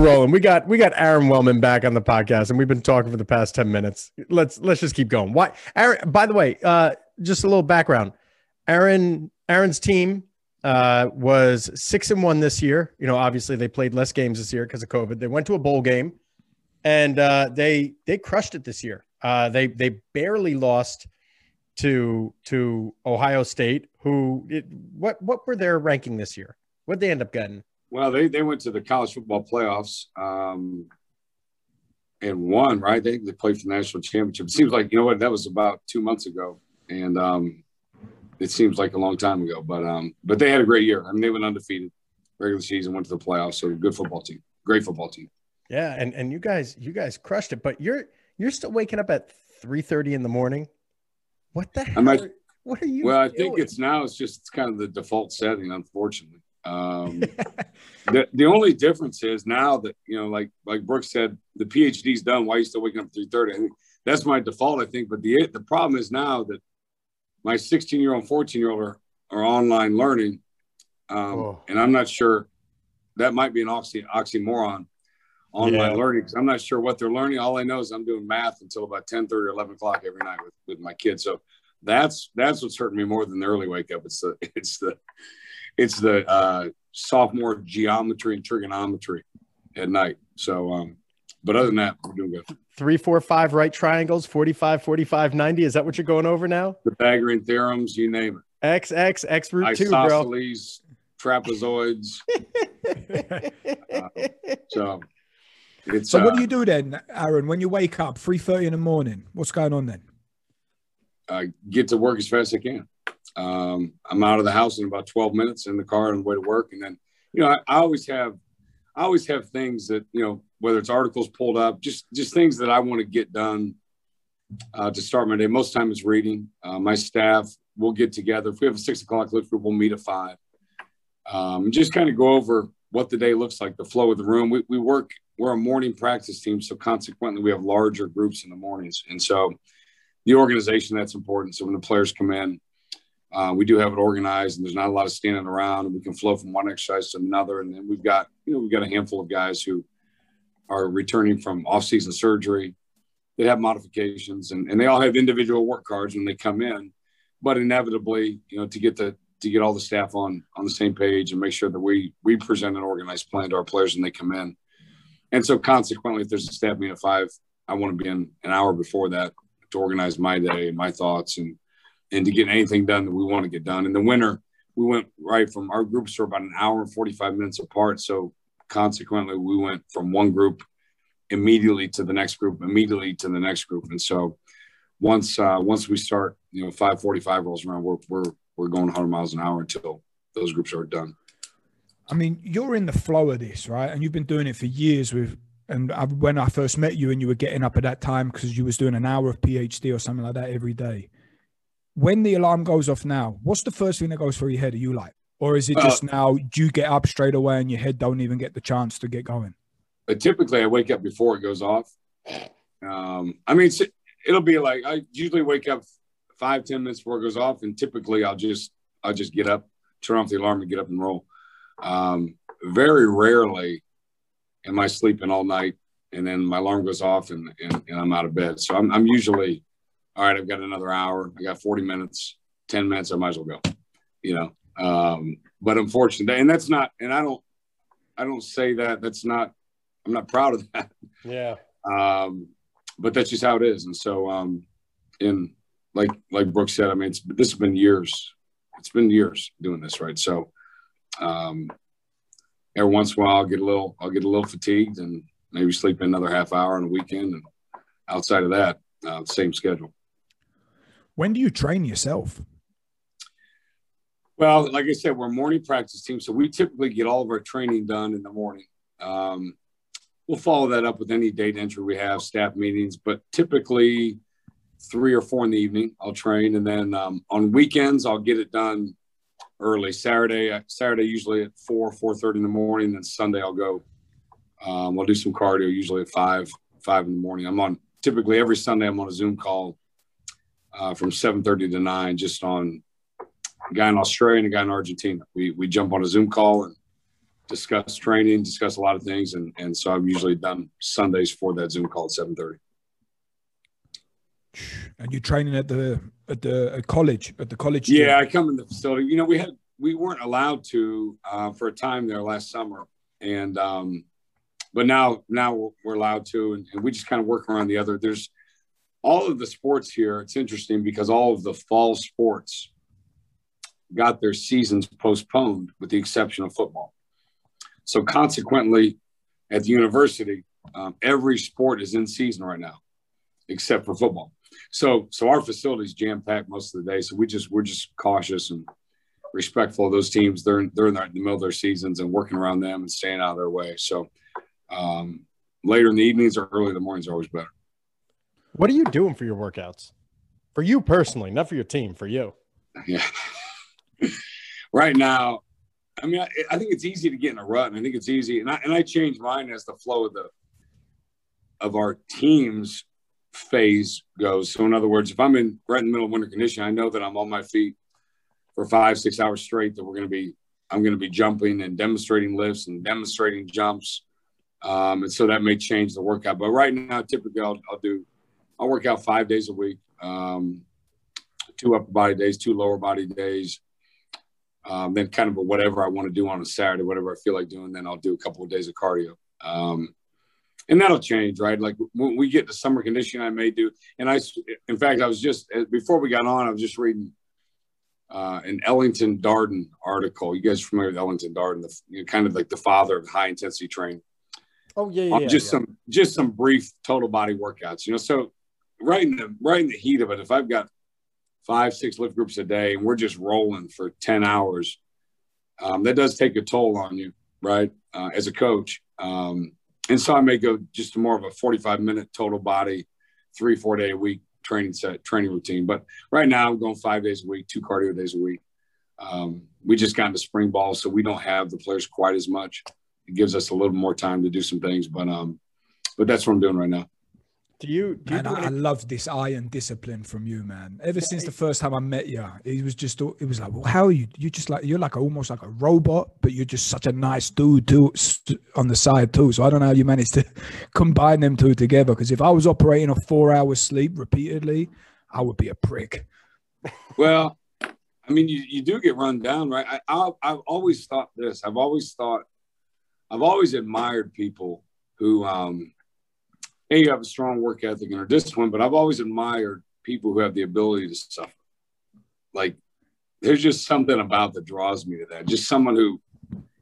rolling. We got we got Aaron Wellman back on the podcast, and we've been talking for the past ten minutes. Let's let's just keep going. Why, Aaron? By the way, uh, just a little background. Aaron Aaron's team uh, was six and one this year. You know, obviously they played less games this year because of COVID. They went to a bowl game, and uh, they they crushed it this year. Uh, they they barely lost to to Ohio State. Who it, what what were their ranking this year? What they end up getting? Well, they they went to the college football playoffs um, and won. Right? They they played for the national championship. It seems like you know what that was about two months ago, and um, it seems like a long time ago. But um, but they had a great year. I mean, they went undefeated regular season, went to the playoffs. So good football team, great football team. Yeah, and and you guys you guys crushed it. But you're you're still waking up at three thirty in the morning. What the hell? Might, what are you? Well, doing? I think it's now. It's just it's kind of the default setting, unfortunately. Um, the the only difference is now that you know, like like Brooks said, the PhD's done. Why are you still waking up at three thirty? I think that's my default. I think, but the the problem is now that my 16 year old, 14 year old are, are online learning. Um, oh. And I'm not sure that might be an oxy, oxymoron online yeah. learning because I'm not sure what they're learning. All I know is I'm doing math until about 10 30 or 11 o'clock every night with, with my kids. So that's that's what's hurting me more than the early wake up. It's the it's the it's the uh, sophomore geometry and trigonometry at night. So um, but other than that, we're doing good. Three, four, five right triangles, 45, 45, 90. Is that what you're going over now? The Pythagorean theorems, you name it. X, X, X root two, bro. Isosceles, trapezoids. uh, so it's, so what uh, do you do then, Aaron, when you wake up 3.30 in the morning? What's going on then? I get to work as fast as I can. Um, I'm out of the house in about 12 minutes in the car on the way to work. And then, you know, I, I always have, I always have things that, you know, whether it's articles pulled up, just just things that I want to get done uh, to start my day. Most time it's reading. Uh, my staff will get together. If we have a six o'clock lift group, we'll meet at five. Um, just kind of go over what the day looks like, the flow of the room. We, we work. We're a morning practice team, so consequently, we have larger groups in the mornings, and so the organization that's important. So when the players come in, uh, we do have it organized, and there's not a lot of standing around, and we can flow from one exercise to another. And then we've got, you know, we've got a handful of guys who are returning from off-season surgery. They have modifications, and, and they all have individual work cards when they come in. But inevitably, you know, to get the to get all the staff on on the same page and make sure that we we present an organized plan to our players when they come in. And so, consequently, if there's a staff meeting at five, I want to be in an hour before that to organize my day and my thoughts and and to get anything done that we want to get done. In the winter, we went right from our groups were about an hour and 45 minutes apart. So consequently, we went from one group immediately to the next group, immediately to the next group. And so once uh, once we start, you know, 545 rolls around, we're, we're, we're going 100 miles an hour until those groups are done. I mean, you're in the flow of this, right? And you've been doing it for years with, and I, when I first met you and you were getting up at that time because you was doing an hour of PhD or something like that every day. When the alarm goes off now, what's the first thing that goes through your head? Are you like, or is it just uh, now do you get up straight away and your head don't even get the chance to get going? But typically, I wake up before it goes off. Um, I mean, it'll be like I usually wake up five ten minutes before it goes off, and typically I'll just I'll just get up, turn off the alarm, and get up and roll. Um, very rarely am I sleeping all night, and then my alarm goes off, and, and, and I'm out of bed. So I'm, I'm usually all right. I've got another hour. I got 40 minutes, 10 minutes. I might as well go. You know, um, but unfortunately, and that's not, and I don't, I don't say that. That's not. I'm not proud of that. Yeah. Um, but that's just how it is. And so, um, in like like Brooks said, I mean, it's this has been years. It's been years doing this, right? So, um, every once in a while, I'll get a little, I'll get a little fatigued, and maybe sleep another half hour on a weekend. And outside of that, uh, same schedule. When do you train yourself? Well, like I said, we're morning practice team, so we typically get all of our training done in the morning. Um, we'll follow that up with any date entry we have, staff meetings, but typically three or four in the evening, I'll train, and then um, on weekends I'll get it done early. Saturday, Saturday usually at four, four thirty in the morning, and Sunday I'll go. Um, I'll do some cardio usually at five, five in the morning. I'm on typically every Sunday. I'm on a Zoom call uh, from seven thirty to nine, just on a guy in Australia and a guy in Argentina. We we jump on a Zoom call and discuss training, discuss a lot of things, and and so I'm usually done Sundays for that Zoom call at seven thirty. And you're training at the at the at college at the college. Yeah, gym. I come in the facility. You know, we had we weren't allowed to uh, for a time there last summer, and um, but now now we're allowed to, and, and we just kind of work around the other. There's all of the sports here. It's interesting because all of the fall sports got their seasons postponed, with the exception of football. So consequently, at the university, um, every sport is in season right now, except for football. So so our facilities jam packed most of the day. So we just we're just cautious and respectful of those teams. They're they're in, the middle of their seasons and working around them and staying out of their way. So um, later in the evenings or early in the mornings are always better. What are you doing for your workouts? For you personally, not for your team, for you. Yeah. right now, I mean, I, I, think it's easy to get in a rut, and I think it's easy, and I and I change mine as the flow of the of our team's phase goes. So, in other words, if I'm in right in the middle of winter condition, I know that I'm on my feet for five, six hours straight. That we're going to be, I'm going to be jumping and demonstrating lifts and demonstrating jumps, um, and so that may change the workout. But right now, typically, I'll, I'll do, I'll work out five days a week, um, two upper body days, two lower body days um, then kind of whatever I want to do on a Saturday, whatever I feel like doing, then I'll do a couple of days of cardio. Um, and that'll change, right? Like when we get to summer conditioning, I may do. And I, in fact, I was just before we got on, I was just reading uh, an Ellington Darden article. You guys familiar with Ellington Darden, the, you know, kind of like the father of high intensity training. Oh yeah, yeah. just yeah. some just some brief total body workouts. You know, so right in the right in the heat of it, if I've got five, six lift groups a day, and we're just rolling for 10 hours, um, that does take a toll on you, right? Uh, as a coach. Um, and so I may go just more of a 45 minute total body, three, four day a week training set, training routine. But right now I'm going five days a week, two cardio days a week. Um, we just got into spring ball, so we don't have the players quite as much. It gives us a little more time to do some things, but um, but that's what I'm doing right now. Do you? Do you man, do I, I love this iron discipline from you, man. Ever since the first time I met you, it was just it was like, well, how are you? You just like you're like almost like a robot, but you're just such a nice dude too on the side too. So I don't know how you managed to combine them two together. Because if I was operating a four hours sleep repeatedly, I would be a prick. Well, I mean, you, you do get run down, right? I, I I've always thought this. I've always thought, I've always admired people who um hey, you have a strong work ethic and are disciplined, but I've always admired people who have the ability to suffer. Like there's just something about that draws me to that. Just someone who,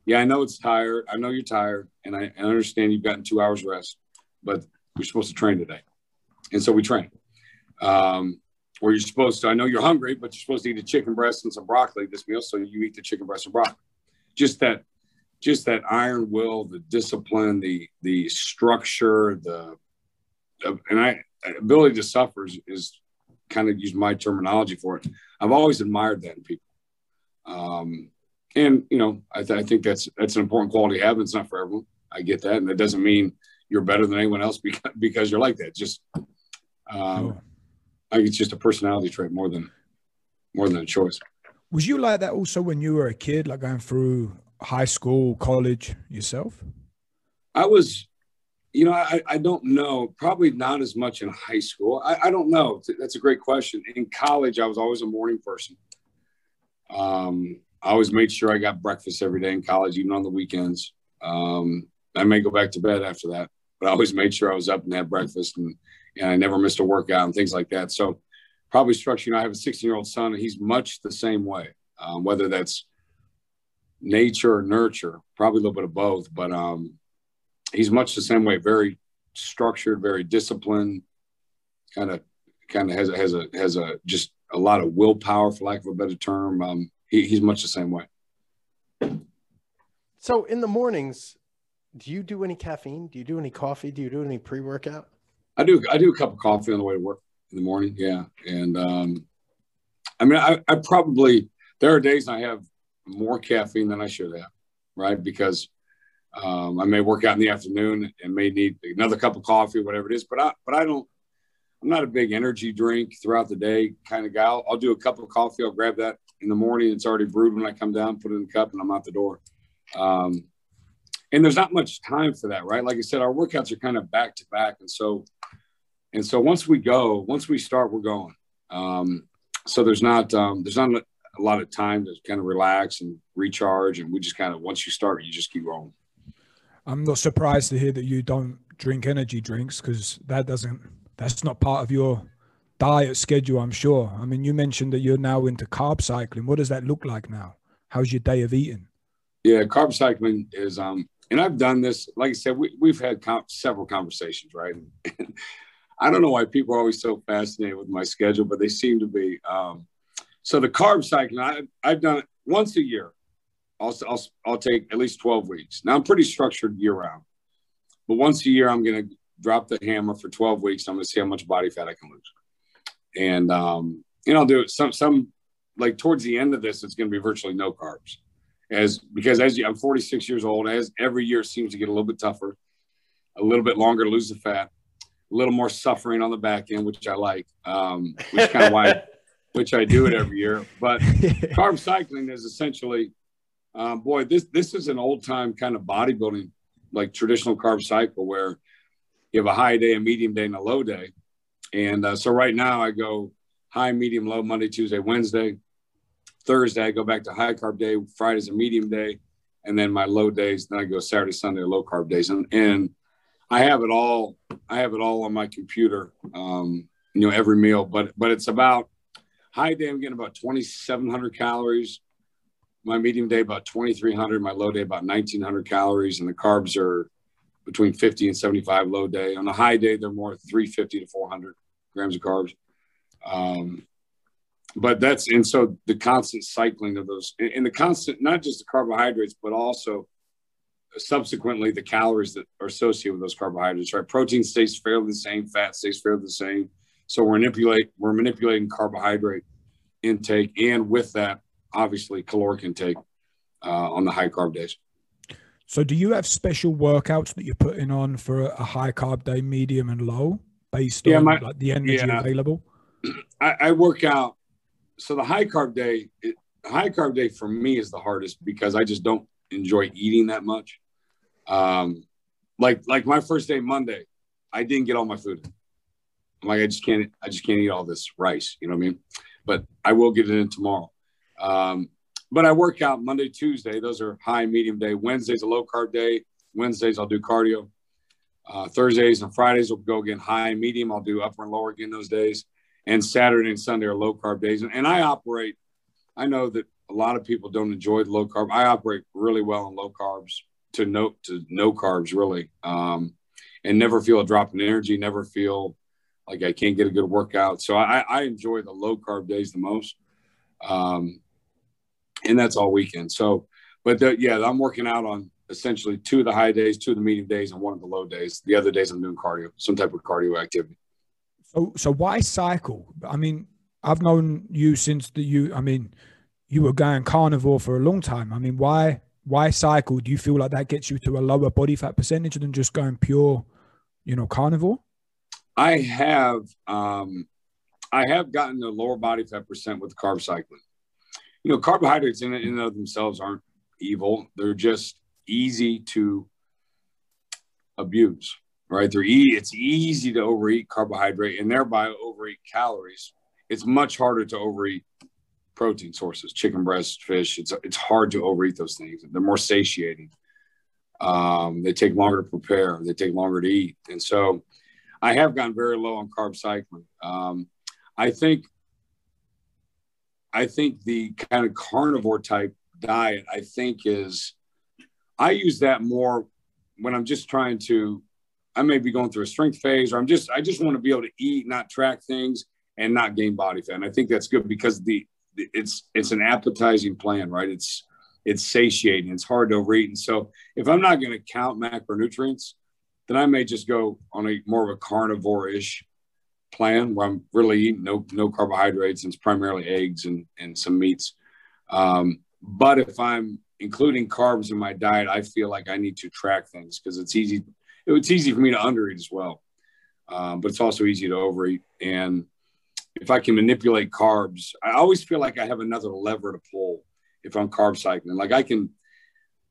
yeah, I know it's tired. I know you're tired, and I, I understand you've gotten two hours rest, but you're supposed to train today, and so we train. Um, or you're supposed to. I know you're hungry, but you're supposed to eat a chicken breast and some broccoli this meal, so you eat the chicken breast and broccoli. Just that, just that iron will, the discipline, the the structure, the and I ability to suffer is, is kind of use my terminology for it. I've always admired that in people. Um, and you know, I, th- I, think that's that's an important quality to have. It's not for everyone. I get that, and that doesn't mean you're better than anyone else because because you're like that. Just, um, I think it's just a personality trait more than more than a choice. Was you like that also when you were a kid, like going through high school, college yourself? I was you know, I, I don't know. Probably not as much in high school. I, I don't know. That's a great question. In college, I was always a morning person. Um, I always made sure I got breakfast every day in college, even on the weekends. Um, I may go back to bed after that, but I always made sure I was up and had breakfast, and, and I never missed a workout and things like that. So, probably structure. You know, I have a 16 year old son, and he's much the same way. Um, whether that's nature or nurture, probably a little bit of both. But um, he's much the same way, very structured, very disciplined, kind of kind of has a, has a has a just a lot of willpower, for lack of a better term. Um, he, he's much the same way. So in the mornings, do you do any caffeine? Do you do any coffee? Do you do any pre workout? I do. I do a cup of coffee on the way to work in the morning. Yeah, and um, I mean, I, I probably there are days I have more caffeine than I should have, right? Because um, I may work out in the afternoon and may need another cup of coffee, whatever it is. But I, but I don't. I'm not a big energy drink throughout the day kind of guy. I'll, I'll, do a cup of coffee. I'll grab that in the morning. It's already brewed when I come down, put it in the cup, and I'm out the door. Um, and there's not much time for that, right? Like I said, our workouts are kind of back to back, and so and so once we go, once we start, we're going. Um, so there's not um, there's not a lot of time to kind of relax and recharge, and we just kind of once you start, you just keep rolling. I'm not surprised to hear that you don't drink energy drinks because that doesn't that's not part of your diet schedule. I'm sure. I mean, you mentioned that you're now into carb cycling. What does that look like now? How's your day of eating? Yeah, carb cycling is um and I've done this. Like I said, we, we've had com- several conversations, right? I don't know why people are always so fascinated with my schedule, but they seem to be. Um, so the carb cycling, I, I've done it once a year. I'll, I'll, I'll take at least 12 weeks. Now I'm pretty structured year round, but once a year, I'm going to drop the hammer for 12 weeks. I'm going to see how much body fat I can lose. And, um, and I'll do it some, some like towards the end of this, it's going to be virtually no carbs as because as you, I'm 46 years old, as every year seems to get a little bit tougher, a little bit longer to lose the fat, a little more suffering on the back end, which I like, um, which kind of why, which I do it every year. But carb cycling is essentially, um, boy, this this is an old time kind of bodybuilding, like traditional carb cycle where you have a high day, a medium day, and a low day. And uh, so right now I go high, medium, low Monday, Tuesday, Wednesday. Thursday, I go back to high carb day. Friday's a medium day. And then my low days, then I go Saturday, Sunday, low carb days. And, and I have it all. I have it all on my computer. Um, you know, every meal, but but it's about high day. I'm getting about 2,700 calories. My medium day about 2,300. My low day about 1,900 calories, and the carbs are between 50 and 75 low day. On the high day, they're more 350 to 400 grams of carbs. Um, but that's and so the constant cycling of those and the constant not just the carbohydrates, but also subsequently the calories that are associated with those carbohydrates, right? Protein stays fairly the same, fat stays fairly the same. So we're manipulate we're manipulating carbohydrate intake, and with that, obviously caloric intake uh, on the high carb days. So, do you have special workouts that you're putting on for a high carb day, medium and low, based yeah, on my, like the energy yeah. available? I, I, work out. So the high carb day, it, high carb day for me is the hardest because I just don't enjoy eating that much. Um, like like my first day Monday, I didn't get all my food. I'm like I just can't I just can't eat all this rice. You know what I mean? But I will get it in tomorrow. Um, but I work out Monday, Tuesday. Those are high medium day. Wednesday's a low carb day. Wednesdays I'll do cardio. Uh, Thursdays and Fridays will go again high medium. I'll do upper and lower again those days. And Saturday and Sunday are low carb days. And, and I operate. I know that a lot of people don't enjoy the low carb. I operate really well on low carbs to no to no carbs really, um, and never feel a drop in energy. Never feel like I can't get a good workout. So I, I enjoy the low carb days the most, um, and that's all weekend. So, but the, yeah, I'm working out on essentially two of the high days, two of the medium days, and one of the low days. The other days I'm doing cardio, some type of cardio activity. So, so why cycle? I mean, I've known you since the you. I mean, you were going carnivore for a long time. I mean, why why cycle? Do you feel like that gets you to a lower body fat percentage than just going pure, you know, carnivore? I have um, I have gotten a lower body fat percent with carb cycling. You know, carbohydrates in, and of themselves aren't evil. They're just easy to abuse, right? They're e- it's easy to overeat carbohydrate and thereby overeat calories. It's much harder to overeat protein sources, chicken breast, fish. It's it's hard to overeat those things. They're more satiating. Um, they take longer to prepare. They take longer to eat, and so I have gone very low on carb cycling. Um, I think I think the kind of carnivore type diet I think is I use that more when I'm just trying to I may be going through a strength phase or I'm just I just want to be able to eat, not track things and not gain body fat. And I think that's good because the it's it's an appetizing plan, right? It's it's satiating. It's hard to overeat. And so if I'm not going to count macronutrients, then I may just go on a more of a carnivore-ish plan where I'm really eating no no carbohydrates and it's primarily eggs and and some meats. Um, but if I'm including carbs in my diet, I feel like I need to track things because it's easy. It's easy for me to undereat as well, um, but it's also easy to overeat. And if I can manipulate carbs, I always feel like I have another lever to pull if I'm carb cycling. Like I can,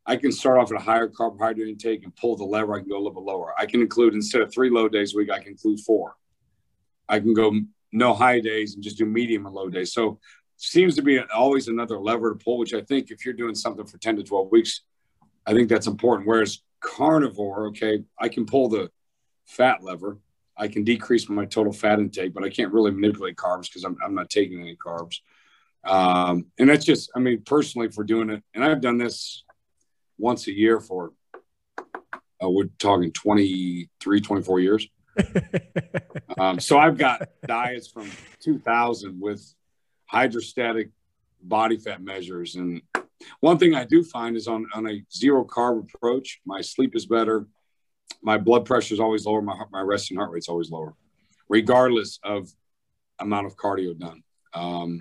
I can start off at a higher carbohydrate intake and pull the lever. I can go a little bit lower. I can include instead of three low days a week, I can include four. I can go no high days and just do medium and low days. So seems to be always another lever to pull, which I think if you're doing something for 10 to 12 weeks, I think that's important. Whereas carnivore, okay, I can pull the fat lever. I can decrease my total fat intake, but I can't really manipulate carbs because I'm, I'm not taking any carbs. Um, and that's just, I mean, personally for doing it, and I've done this once a year for, uh, we're talking 23, 24 years. Um, so I've got diets from 2000 with hydrostatic body fat measures. And one thing I do find is on, on a zero carb approach, my sleep is better. My blood pressure is always lower. My, my resting heart rate is always lower, regardless of amount of cardio done. Um,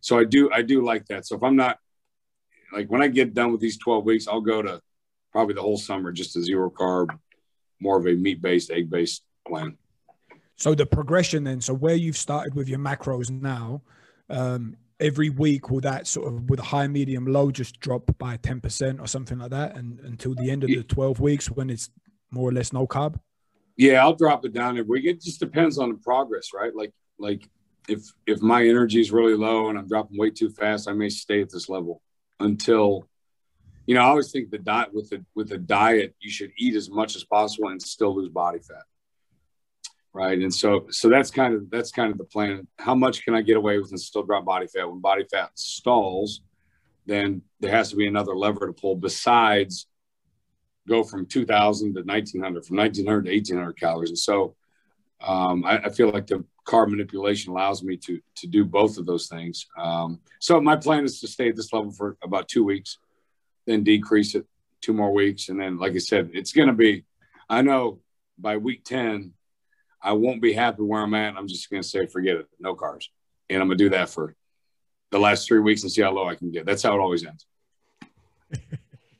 so I do, I do like that. So if I'm not like when I get done with these 12 weeks, I'll go to probably the whole summer, just a zero carb, more of a meat based, egg based plan. So the progression then, so where you've started with your macros now, um, every week will that sort of with a high, medium, low just drop by 10% or something like that and until the end of the 12 weeks when it's more or less no carb? Yeah, I'll drop it down every week. It just depends on the progress, right? Like like if if my energy is really low and I'm dropping way too fast, I may stay at this level until you know, I always think the diet with the with the diet, you should eat as much as possible and still lose body fat. Right. And so so that's kind of that's kind of the plan. How much can I get away with and still drop body fat? When body fat stalls, then there has to be another lever to pull besides go from 2000 to 1900, from 1900 to 1800 calories. And so um, I, I, feel like the carb manipulation allows me to to do both of those things. Um, so my plan is to stay at this level for about two weeks, then decrease it two more weeks, and then, like I said, it's going to be. I know by week ten, I won't be happy where I'm at. I'm just going to say, forget it, no cars. and I'm going to do that for the last three weeks and see how low I can get. That's how it always ends.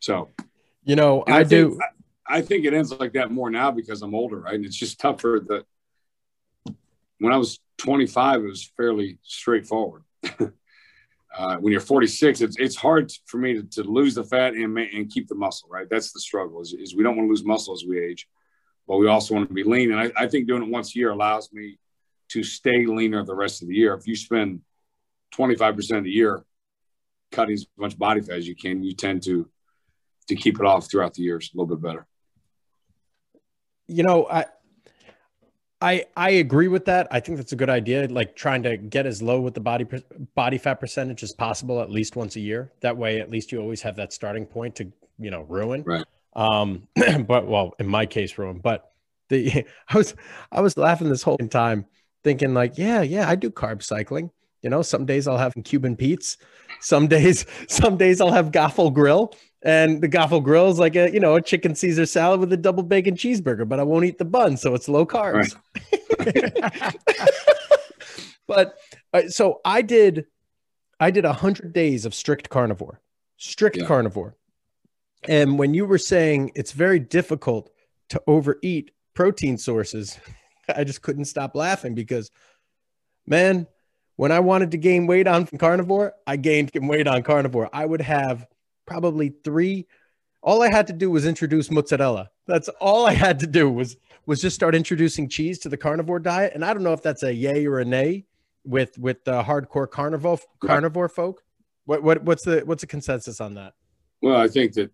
So, you know, I, I think, do. I, I think it ends like that more now because I'm older, right? And it's just tougher that when I was 25, it was fairly straightforward. uh, when you're 46, it's it's hard for me to, to lose the fat and and keep the muscle. Right, that's the struggle. Is, is we don't want to lose muscle as we age, but we also want to be lean. And I, I think doing it once a year allows me to stay leaner the rest of the year. If you spend 25% of the year cutting as much body fat as you can, you tend to to keep it off throughout the years a little bit better. You know, I I I agree with that. I think that's a good idea. Like trying to get as low with the body body fat percentage as possible, at least once a year. That way, at least you always have that starting point to you know ruin. Right. Um, but well, in my case, ruin. But the I was I was laughing this whole time, thinking like, yeah, yeah, I do carb cycling. You know, some days I'll have Cuban Pete's. Some days, some days I'll have Gaffle Grill. And the Gaffle Grill is like a, you know, a chicken Caesar salad with a double bacon cheeseburger, but I won't eat the bun, so it's low carbs. Right. but uh, so I did, I did a hundred days of strict carnivore, strict yeah. carnivore. And when you were saying it's very difficult to overeat protein sources, I just couldn't stop laughing because, man, when I wanted to gain weight on carnivore, I gained weight on carnivore. I would have probably three. All I had to do was introduce mozzarella. That's all I had to do was was just start introducing cheese to the carnivore diet. And I don't know if that's a yay or a nay with with the hardcore carnivore carnivore folk. What what what's the what's the consensus on that? Well, I think that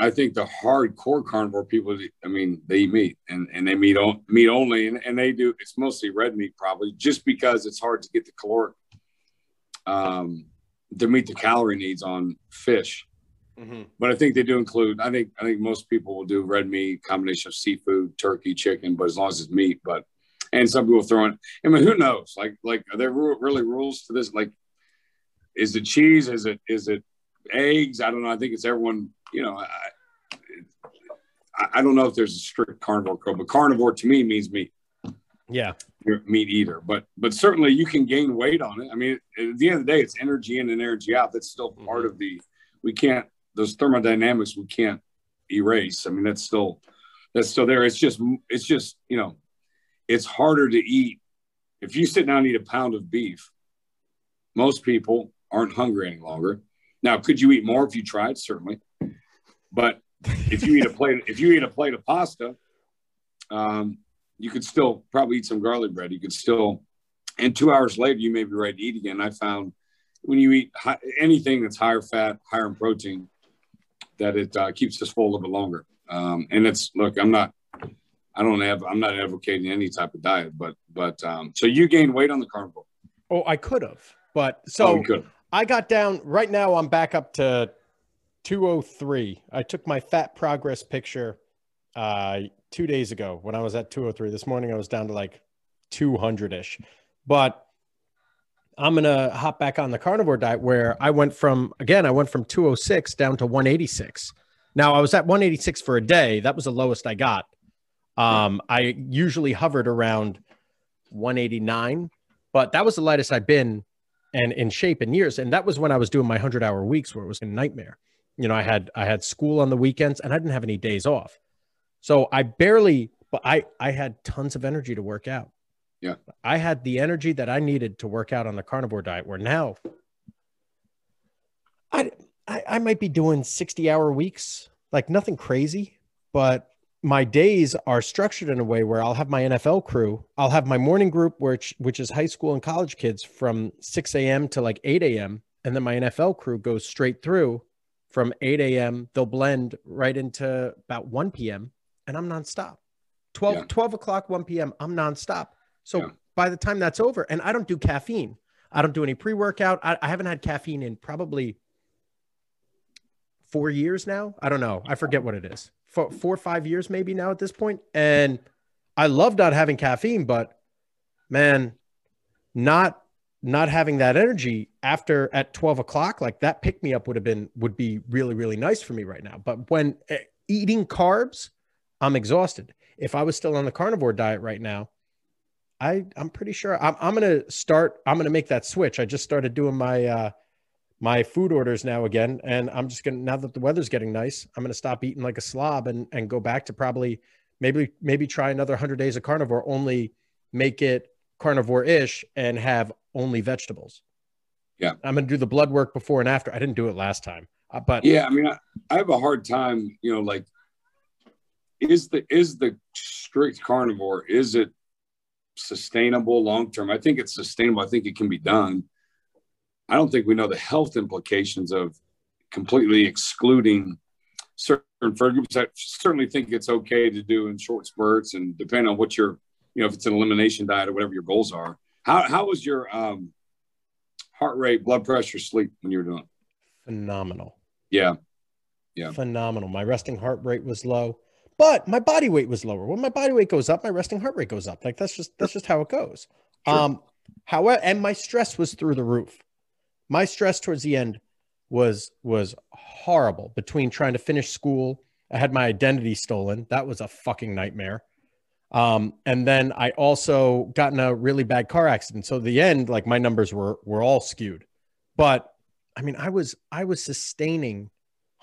I think the hardcore carnivore people, I mean, they eat meat and, and they meat, on, meat only, and, and they do, it's mostly red meat probably just because it's hard to get the caloric, um, to meet the calorie needs on fish. Mm-hmm. But I think they do include. I think I think most people will do red meat, combination of seafood, turkey, chicken, but as long as it's meat. But and some people throw in. I mean, who knows? Like like are there really rules to this? Like, is it cheese? Is it is it eggs? I don't know. I think it's everyone. You know, I, I don't know if there's a strict carnivore code, but carnivore to me means meat. Yeah, meat eater, but but certainly you can gain weight on it. I mean, at the end of the day, it's energy in and energy out. That's still part mm-hmm. of the. We can't those thermodynamics we can't erase. I mean, that's still that's still there. It's just it's just you know, it's harder to eat if you sit down and eat a pound of beef. Most people aren't hungry any longer. Now, could you eat more if you tried? Certainly, But if you eat a plate, if you eat a plate of pasta, um, you could still probably eat some garlic bread. You could still, and two hours later, you may be ready to eat again. I found when you eat high, anything that's higher fat, higher in protein, that it uh, keeps us full a little bit longer. Um, and it's look, I'm not, I don't have, I'm not advocating any type of diet, but but um, so you gained weight on the carnivore. Oh, I could have, but so oh, I got down. Right now, I'm back up to 203. I took my fat progress picture uh, two days ago when I was at 203. This morning, I was down to like 200 ish, but I'm gonna hop back on the carnivore diet where I went from again, I went from 206 down to 186. Now I was at 186 for a day. That was the lowest I got. Um, I usually hovered around 189, but that was the lightest I've been and in shape in years. And that was when I was doing my 100 hour weeks where it was a nightmare. You know, I had I had school on the weekends and I didn't have any days off. So I barely but I I had tons of energy to work out. Yeah. I had the energy that I needed to work out on the carnivore diet where now I, I, I might be doing 60 hour weeks, like nothing crazy, but my days are structured in a way where I'll have my NFL crew. I'll have my morning group, which which is high school and college kids from 6 a.m. to like 8 a.m. And then my NFL crew goes straight through from 8 a.m. They'll blend right into about 1 p.m. and I'm nonstop. 12, yeah. 12 o'clock, 1 p.m. I'm nonstop. So yeah. by the time that's over, and I don't do caffeine, I don't do any pre workout. I, I, haven't had caffeine in probably four years now. I don't know. I forget what it is. Four, four or five years maybe now at this point. And I love not having caffeine, but man, not not having that energy after at 12 o'clock like that pick me up would have been would be really really nice for me right now but when uh, eating carbs i'm exhausted if i was still on the carnivore diet right now I I'm pretty sure I'm I'm gonna start. I'm gonna make that switch. I just started doing my uh, my food orders now again, and I'm just gonna now that the weather's getting nice, I'm gonna stop eating like a slob and and go back to probably maybe maybe try another hundred days of carnivore. Only make it carnivore ish and have only vegetables. Yeah, I'm gonna do the blood work before and after. I didn't do it last time, uh, but yeah, I mean, I, I have a hard time. You know, like is the is the strict carnivore is it sustainable long term. I think it's sustainable. I think it can be done. I don't think we know the health implications of completely excluding certain for groups. I certainly think it's okay to do in short spurts and depending on what your, you know, if it's an elimination diet or whatever your goals are. How how was your um, heart rate, blood pressure, sleep when you were doing? Phenomenal. Yeah. Yeah. Phenomenal. My resting heart rate was low but my body weight was lower. When my body weight goes up, my resting heart rate goes up. Like that's just that's just how it goes. Sure. Um, however, and my stress was through the roof. My stress towards the end was was horrible. Between trying to finish school, I had my identity stolen. That was a fucking nightmare. Um, and then I also got in a really bad car accident. So the end, like my numbers were were all skewed. But I mean, I was I was sustaining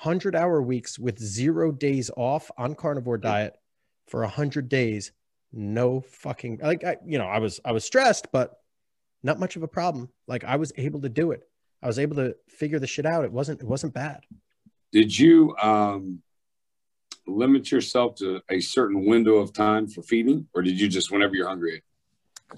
100 hour weeks with zero days off on carnivore diet for a 100 days. No fucking like I, you know i was i was stressed but not much of a problem. Like i was able to do it. I was able to figure the shit out. It wasn't it wasn't bad. Did you um limit yourself to a certain window of time for feeding or did you just whenever you're hungry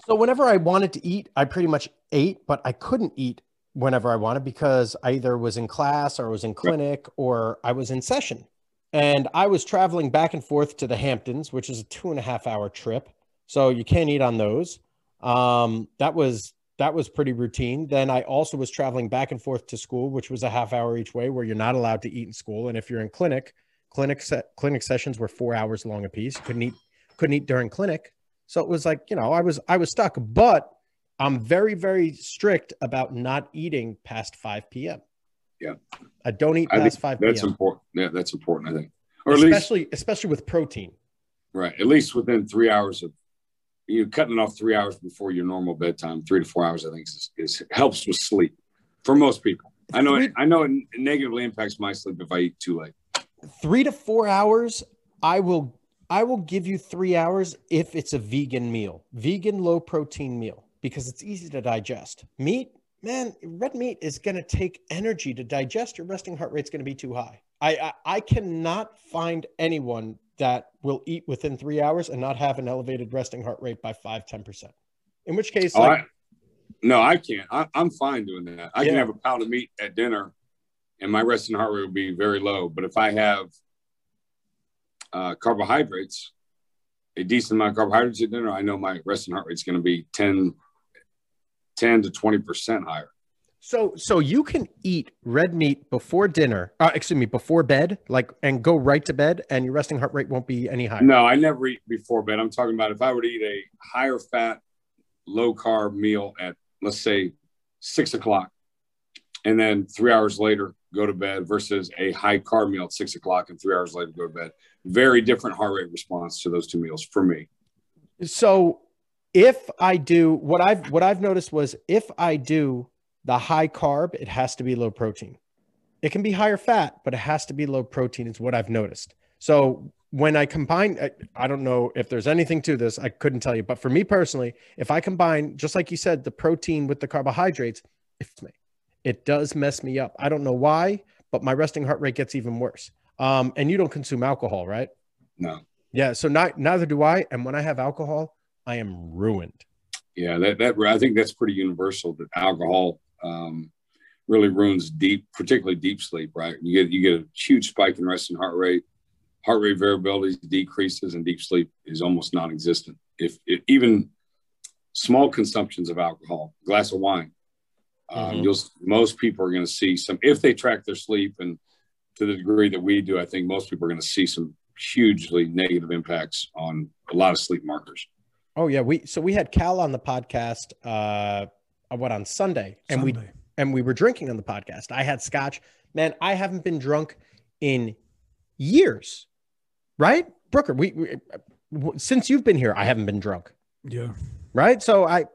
so whenever i wanted to eat i pretty much ate but i couldn't eat whenever I wanted because I either was in class or I was in clinic or I was in session. And I was traveling back and forth to the Hamptons, which is a two and a half hour trip. So you can't eat on those. Um, that was that was pretty routine. Then I also was traveling back and forth to school, which was a half hour each way, where you're not allowed to eat in school. And if you're in clinic, clinic se- clinic sessions were four hours long a piece. Couldn't eat couldn't eat during clinic. So it was like you know I was I was stuck. But I'm very, very strict about not eating past 5 p.m. Yeah. I don't eat past 5 p.m. That's important. Yeah, that's important, I think. Or especially, least, especially with protein. Right. At least within three hours of you know, cutting off three hours before your normal bedtime, three to four hours, I think is, is helps with sleep for most people. I know it, I know it negatively impacts my sleep if I eat too late. Three to four hours, I will I will give you three hours if it's a vegan meal, vegan low protein meal because it's easy to digest. Meat, man, red meat is going to take energy to digest. Your resting heart rate's going to be too high. I, I I cannot find anyone that will eat within three hours and not have an elevated resting heart rate by five ten percent. In which case, Oh, like, I, no, I can't. I, I'm fine doing that. I Yeah. can have a pound of meat at dinner, and my resting heart rate will be very low. But if I have uh, carbohydrates, a decent amount of carbohydrates at dinner, I know my resting heart rate is going to be 10, 10 to twenty percent higher. so so you can eat red meat before dinner. Uh, excuse me, before bed, like, and go right to bed, and your resting heart rate won't be any higher. No, I never eat before bed. I'm talking about if I were to eat a higher fat, low carb meal at let's say six o'clock, and then three hours later go to bed versus a high carb meal at six o'clock and three hours later go to bed. Very different heart rate response to those two meals for me. So if I do what I've what I've noticed was if I do the high carb, it has to be low protein. It can be higher fat, but it has to be low protein. Is what I've noticed. So when I combine, I, I don't know if there's anything to this. I couldn't tell you, but for me personally, if I combine, just like you said, the protein with the carbohydrates, it, it does mess me up. I don't know why, but my resting heart rate gets even worse. Um, and you don't consume alcohol, right? No. Yeah. So not, neither do I. And when I have alcohol, I am ruined. Yeah, that, that I think that's pretty universal that alcohol um, really ruins deep, particularly deep sleep, right? You get you get a huge spike in resting heart rate, heart rate variability decreases, and deep sleep is almost non-existent. If, if even small consumptions of alcohol, glass of wine, um, Mhm. you'll most people are going to see some if they track their sleep and to the degree that we do, I think most people are going to see some hugely negative impacts on a lot of sleep markers. Oh yeah, we so we had Cal on the podcast uh what on Sunday and we and we were drinking on the podcast. I had scotch. Man, I haven't been drunk in years. Right? Brooker, we, we since you've been here, I haven't been drunk. yeah. Right? So I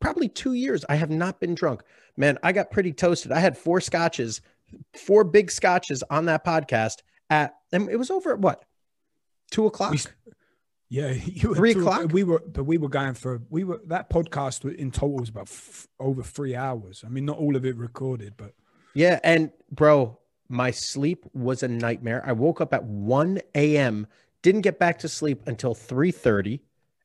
probably 2 years I have not been drunk. Man, I got pretty toasted. I had four scotches, four big scotches on that podcast at and it was over at what? 2 o'clock. We- Yeah, Three two- o'clock? We were, but we were going for we were that podcast in total was about f- over three hours. I mean, not all of it recorded, but Yeah, and bro, my sleep was a nightmare. I woke up at 1 a.m., didn't get back to sleep until 3:30,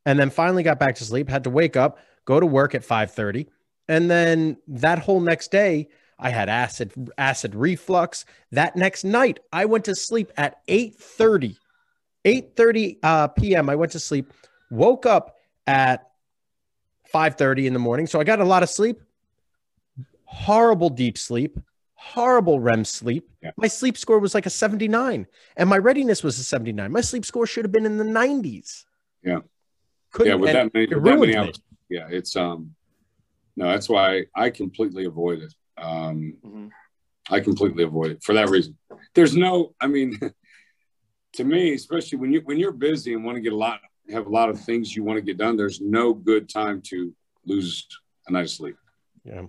and then finally got back to sleep, had to wake up, go to work at 5:30. And then that whole next day, I had acid acid reflux. That next night, I went to sleep at 8:30. 8:30 uh, p.m. I went to sleep, woke up at 5:30 in the morning. So I got a lot of sleep. Horrible deep sleep, horrible REM sleep. Yeah. My sleep score was like a 79 and my readiness was a 79. My sleep score should have been in the 90s. Yeah. Couldn't, yeah, with that many, with that many hours. Yeah, it's um, no, that's why I completely avoid it. Um, Mhm. I completely avoid it for that reason. There's no, I mean, to me, especially when you when you're busy and want to get a lot, have a lot of things you want to get done. There's no good time to lose a night of sleep. Yeah.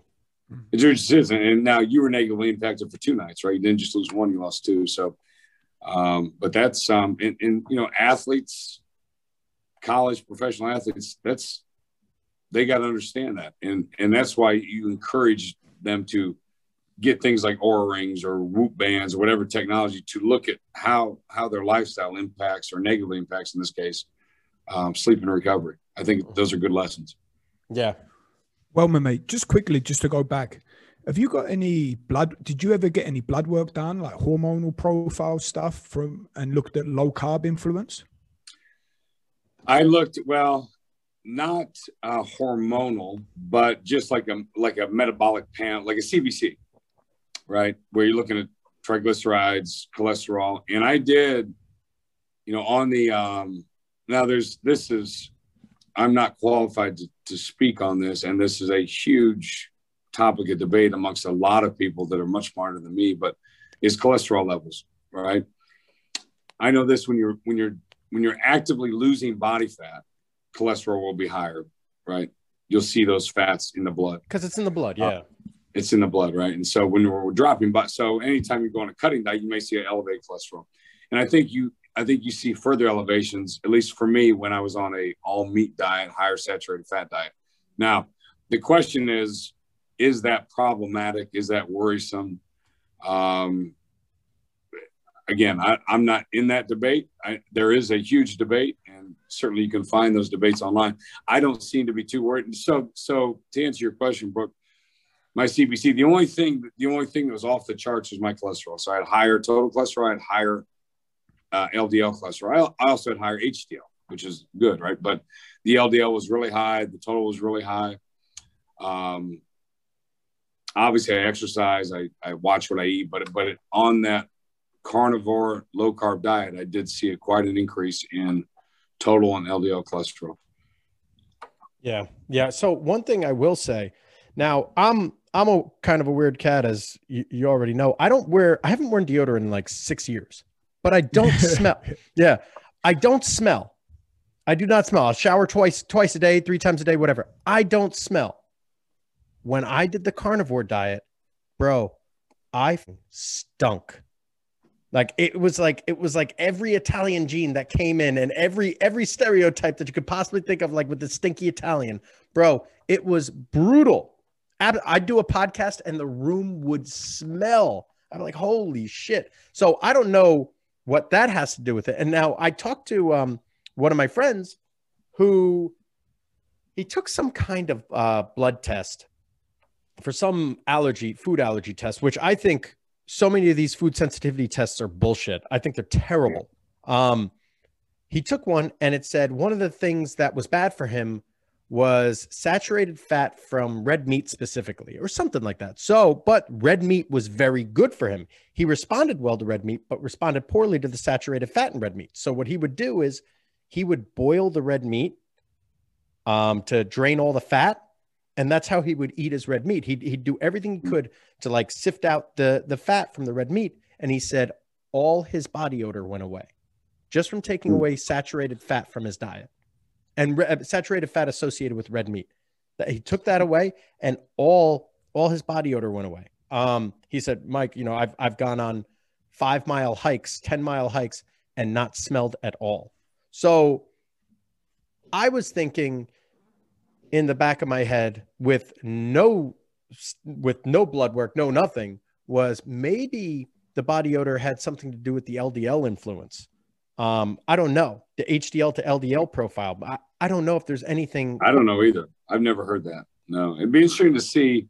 It just isn't. And now you were negatively impacted for two nights, right? You didn't just lose one; you lost two. So, um, but that's um, and, and you know, athletes, college professional athletes, that's they got to understand that, and and that's why you encourage them to get things like Oura rings or whoop bands or whatever technology to look at how how their lifestyle impacts or negatively impacts in this case um, sleep and recovery. I think those are good lessons. Yeah. well, my mate, just quickly, just to go back, have you got any blood? Did you ever get any blood work done, like hormonal profile stuff from, and looked at low carb influence? I looked well, not uh, hormonal, but just like a like a metabolic panel, like a CBC, right? Where you're looking at triglycerides, cholesterol, and I did, you know, on the um, now there's this is I'm not qualified to, to speak on this, and this is a huge topic of debate amongst a lot of people that are much smarter than me, but is cholesterol levels, right? I know this when you're when you're when you're actively losing body fat, cholesterol will be higher, right? You'll see those fats in the blood. Because it's in the blood. Yeah. It's in the blood, right? And so when we're dropping, but so anytime you go on a cutting diet, you may see an elevated cholesterol. And I think you, I think you see further elevations, at least for me, when I was on a all meat diet, higher saturated fat diet. Now, the question is, is that problematic? Is that worrisome? Um, again, I, am not in that debate. I, there is a huge debate, certainly you can find those debates online. I don't seem to be too worried. So, so to answer your question, Brooke, my CBC, the only thing, the only thing that was off the charts was my cholesterol. So I had higher total cholesterol, I had higher uh, LDL cholesterol. I, I also had higher HDL, which is good, right? But the LDL was really high, the total was really high. Um, obviously, I exercise, I, I watch what I eat, but but on that carnivore low carb diet, I did see a, quite an increase in total and LDL cholesterol. Yeah, yeah. So one thing I will say, now I'm I'm a kind of a weird cat, as you, you already know. I don't wear I haven't worn deodorant in like six years, but I don't smell. Yeah, I don't smell. I do not smell. I'll shower twice twice a day, three times a day, whatever. I don't smell. When I did the carnivore diet, bro, I stunk. Like it was like it was like every Italian gene that came in and every every stereotype that you could possibly think of, like with the stinky Italian, bro. It was brutal. I'd do a podcast and the room would smell. I'm like, holy shit. So I don't know what that has to do with it. And now I talked to um, one of my friends who he took some kind of uh, blood test for some allergy, food allergy test, which I think so many of these food sensitivity tests are bullshit. I think they're terrible. Um, he took one and it said one of the things that was bad for him was saturated fat from red meat specifically, or something like that. So, but red meat was very good for him. He responded well to red meat, but responded poorly to the saturated fat in red meat. So, what he would do is he would boil the red meat um, to drain all the fat and that's how he would eat his red meat. He'd, he'd do everything he hmm. could to like sift out the the fat from the red meat, and he said all his body odor went away just from taking hmm. away saturated fat from his diet and re- uh, saturated fat associated with red meat. That he took that away, and all all his body odor went away. Um, he said, Mike, you know, I've I've gone on five mile hikes, ten mile hikes, and not smelled at all. So I was thinking in the back of my head with no with no blood work, no nothing, was maybe the body odor had something to do with the LDL influence. Um, I don't know the HDL to LDL profile, I, I don't know if there's anything. I don't know either. I've never heard that. No, it'd be interesting to see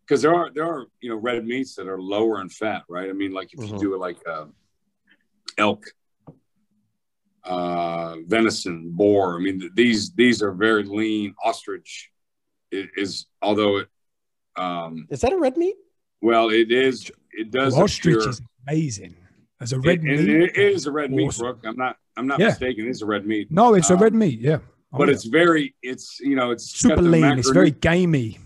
because there are there are you know red meats that are lower in fat, right? I mean, like if you mm-hmm. do it like uh, elk, uh, venison, boar. I mean, these these are very lean. Ostrich is, although it um, is that a red meat? Well, it is. It does. Ostrich appear, is amazing. As a red it, meat, it is a red awesome. meat, Brooke. I'm not. I'm not yeah. mistaken. It's a red meat. No, it's um, a red meat. Yeah, oh, but yeah. it's very. It's you know, it's super lean. Macro, it's very gamey.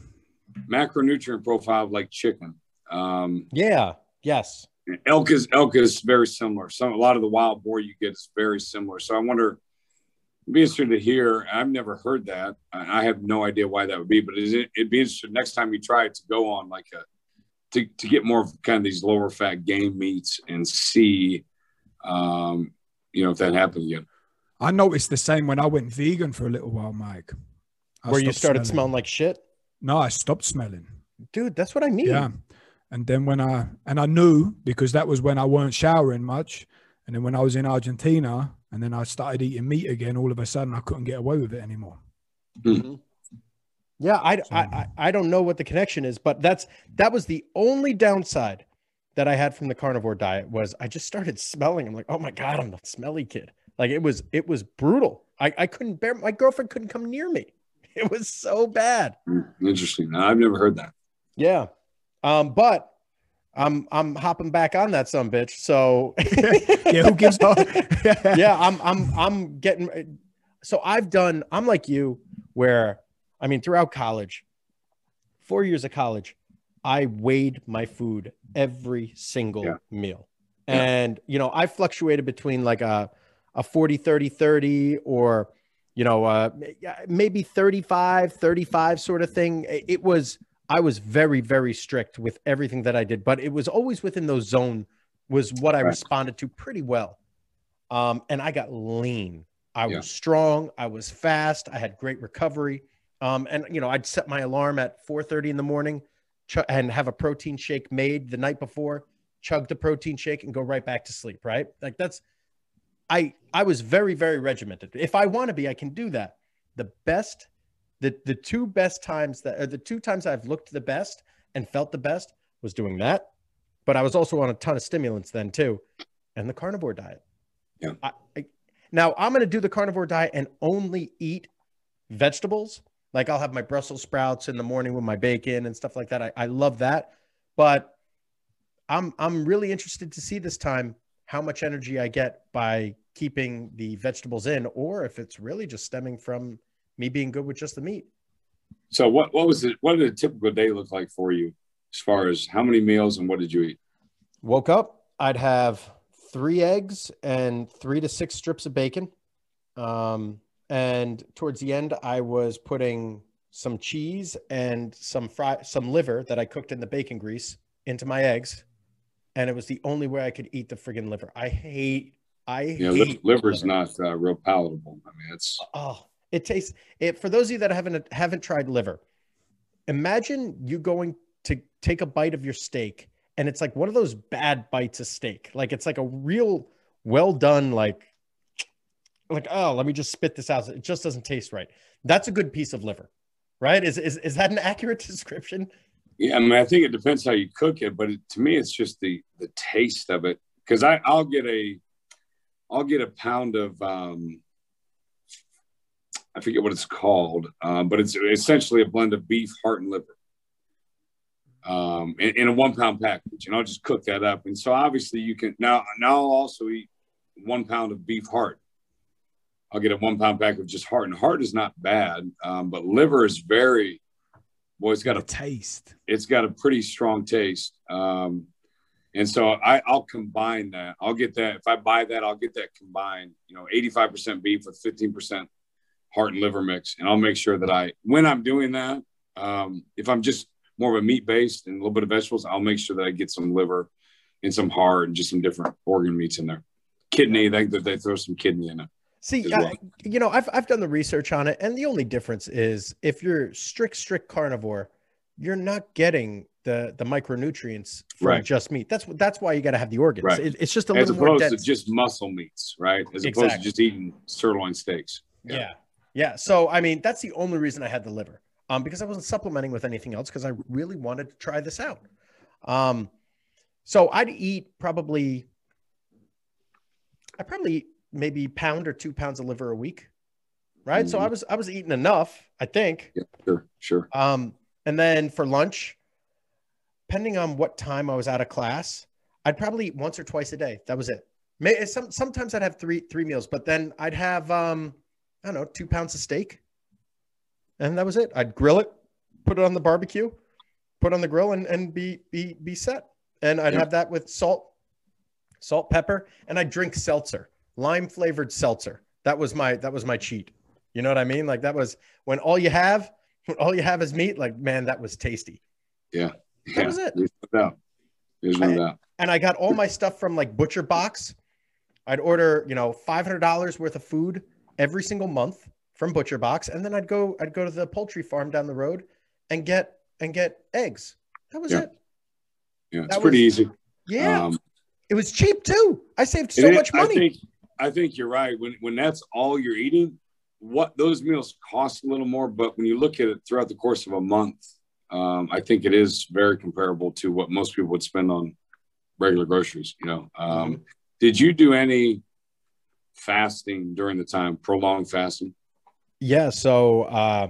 Macronutrient profile like chicken. Um, yeah. Yes elk is elk is very similar. Some a lot of the wild boar you get is very similar. So I wonder. It'd be interested to hear. I've never heard that. I have no idea why that would be, but it, it'd be interesting next time you try it to go on like a to, to get more kind of these lower fat game meats and see, um, you know, if that happens again. I noticed the same when I went vegan for a little while, Mike. I Where you started smelling. smelling like shit. No, I stopped smelling. Dude, that's what I mean. Yeah. And then when I and I knew because that was when I weren't showering much. And then when I was in Argentina and then I started eating meat again, all of a sudden I couldn't get away with it anymore. Mm-hmm. Yeah, I, so, I I don't know what the connection is, but that's that was the only downside that I had from the carnivore diet was I just started smelling. I'm like, oh my god, I'm the smelly kid. Like it was it was brutal. I I couldn't bear. My girlfriend couldn't come near me. It was so bad. Interesting. I've never heard that. Yeah, um, but I'm I'm hopping back on that some bitch. So yeah, who gives up? yeah, I'm I'm I'm getting so I've done I'm like you where I mean throughout college, four years of college, I weighed my food every single yeah. meal. And you know, I fluctuated between like a a 40 30 30 or you know, uh maybe 35 35 sort of thing. It was I was very, very strict with everything that I did, but it was always within those zone was what I responded to pretty well. Um, and I got lean. I yeah. was strong. I was fast. I had great recovery. Um, and you know, I'd set my alarm at 4:30 in the morning ch- and have a protein shake made the night before. chug the protein shake, and go right back to sleep. Right? Like that's I I was very very regimented. If I want to be, I can do that. The best, the the two best times that are the two times I've looked the best and felt the best was doing that, but I was also on a ton of stimulants then too, and the carnivore diet. Yeah. I, I, now I'm going to do the carnivore diet and only eat vegetables. Like I'll have my Brussels sprouts in the morning with my bacon and stuff like that. I, I love that, but I'm I'm really interested to see this time how much energy I get by keeping the vegetables in, or if it's really just stemming from me being good with just the meat. So what what was it? What did a typical day look like for you, as far as how many meals and what did you eat? Woke up, I'd have three eggs and three to six strips of bacon. Um, and towards the end, I was putting some cheese and some fry, some liver that I cooked in the bacon grease into my eggs, and it was the only way I could eat the friggin' liver. I hate, I Yeah, hate li- liver's liver. not uh, real palatable. I mean, it's Oh, it tastes it for those of you that haven't haven't tried liver. Imagine you going to take a bite of your steak and it's like one of those bad bites of steak. Like it's like a real well done like like oh, let me just spit this out. It just doesn't taste right. That's a good piece of liver. Right? Is is is that an accurate description? yeah. I mean, I think it depends how you cook it, but it, to me, it's just the the taste of it. Because I I'll get a I'll get a pound of um, I forget what it's called, um, but it's essentially a blend of beef, heart, and liver. Um, in, in a one pound package, and I'll just cook that up. And so obviously you can now now I'll also eat one pound of beef heart. I'll get a one pound pack of just heart, and heart is not bad, um, but liver is very boy. It's got The a taste. it's got a pretty strong taste. Um, and so I, I'll combine that. I'll get that. If I buy that, I'll get that combined, you know, 85% beef with 15% heart and liver mix. And I'll make sure that I, when I'm doing that, um, if I'm just more of a meat based and a little bit of vegetables, I'll make sure that I get some liver and some heart and just some different organ meats in there. Kidney, they, they throw some kidney in it. See, as I- you know, I've I've done the research on it, and the only difference is if you're strict strict carnivore, you're not getting the the micronutrients from Right. just meat. That's that's why you got to have the organs. Right. It- it's just a As little more opposed to dense. just muscle meats, right? As opposed to just eating sirloin steaks. yeah. yeah, So I mean, that's the only reason I had the liver, um, because I wasn't supplementing with anything else because I really wanted to try this out. Um, so I'd eat probably, I probably eat maybe pound or two pounds of liver a week, right? So Mhm. I was I was eating enough, I think. Yeah, sure, sure. Um, and then for lunch, depending on what time I was out of class, I'd probably eat once or twice a day. That was it. May, some, sometimes I'd have three three meals, but then I'd have um, I don't know, two pounds of steak, and that was it. I'd grill it, put it on the barbecue, put it on the grill, and and be be be set. And I'd Yeah. have that with salt, salt, pepper, and I'd drink seltzer, lime flavored seltzer. That was my that was my cheat. You know what I mean? Like that was when all you have when all you have is meat. Like man, that was tasty. Yeah. That was it. There's no doubt. There's no I- doubt. and I got all my stuff from like Butcher Box. I'd order, you know, five hundred dollars worth of food every single month from Butcher Box, and then I'd go, I'd go to the poultry farm down the road and get and get eggs. That was Yeah. it. Yeah, it's that pretty was- easy. Yeah, Um, it was cheap too. I saved so much money. I think, I think you're right. When when that's all you're eating, what those meals cost a little more, but when you look at it throughout the course of a month, um, I think it is very comparable to what most people would spend on regular groceries. You know, um, Mm-hmm. did you do any fasting during the time, prolonged fasting? Yeah, so uh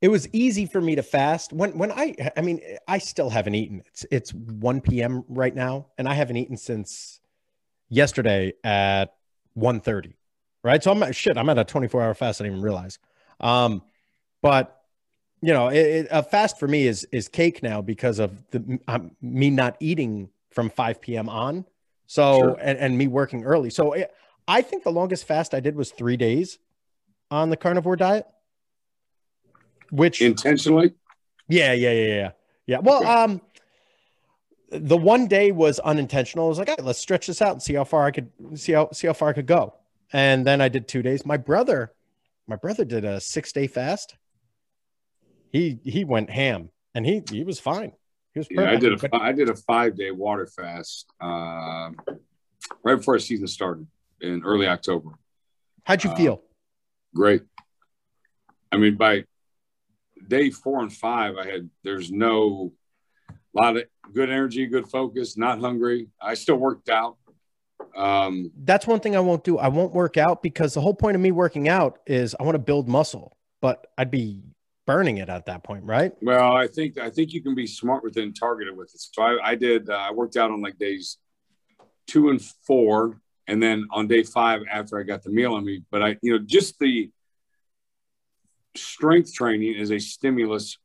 it was easy for me to fast when when I I mean I still haven't eaten. It's it's 1 p.m. right now and I haven't eaten since yesterday at 1:30. Right? So I'm at, shit, I'm at a 24-hour fast I didn't even realize. Um but you know, it, it, a fast for me is is cake now because of the um, me not eating from 5 p.m. on. So Sure. and, and me working early. So it, I think the longest fast I did was 3 days on the carnivore diet. Which Intentionally? yeah, yeah, yeah, yeah. Yeah. Well, um the one day was unintentional. I was like, "All right, let's stretch this out and see how far I could see how see how far I could go. And then I did two days. My brother, my brother did a six day fast. He he went ham and he he was fine. He was Yeah, I did a I did a five day water fast uh, right before season started in early October. How'd you uh, feel? Great. I mean, by day four and five, I had there's no a lot of good energy, good focus, not hungry. I still worked out. Um, That's one thing I won't do. I won't work out because the whole point of me working out is I want to build muscle, but I'd be burning it at that point, right? well, I think I think you can be smart with it and targeted with it. So I, I did. Uh, I worked out on like days two and four, and then on day five after I got the meal on me. But I, you know, just the strength training is a stimulus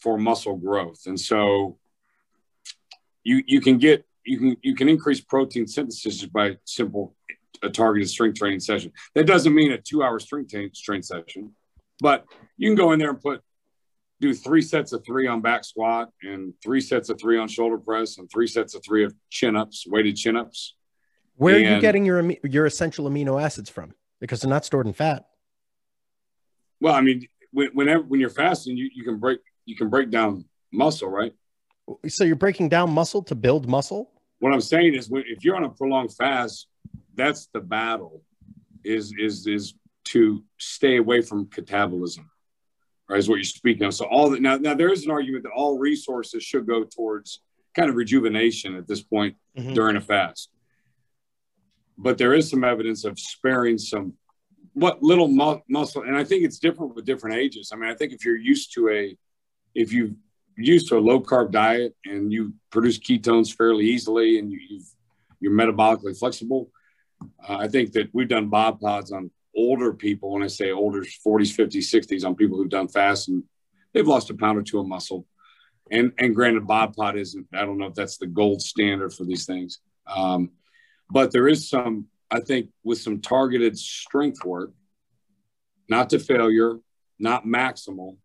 for muscle growth, and so you you can get you can you can increase protein synthesis by simple a targeted strength training session. That doesn't mean a two hour strength strength session, but you can go in there and put do three sets of three on back squat and three sets of three on shoulder press and three sets of three of chin ups, weighted chin ups. Where are you getting your your essential amino acids from? Because they're not stored in fat. Well, I mean, when, whenever when you're fasting, you, you can break you can break down muscle, right? So you're breaking down muscle to build muscle. What I'm saying is, when, if you're on a prolonged fast, that's the battle. Is is is to stay away from catabolism, right? Is what you're speaking of. So all that now now there is an argument that all resources should go towards kind of rejuvenation at this point Mhm. during a fast. But there is some evidence of sparing some what little mu- muscle, and I think it's different with different ages. I mean, I think if you're used to a, if you've used to a low carb diet and you produce ketones fairly easily and you, you've, you're metabolically flexible, uh, I think that we've done Bod Pods on older people. When I say older, 40s, 50s, 60s, on people who've done fast and they've lost a pound or two of muscle. And and granted, Bod Pod isn't. I don't know if that's the gold standard for these things. Um, but there is some, I think, with some targeted strength work, not to failure, not maximal,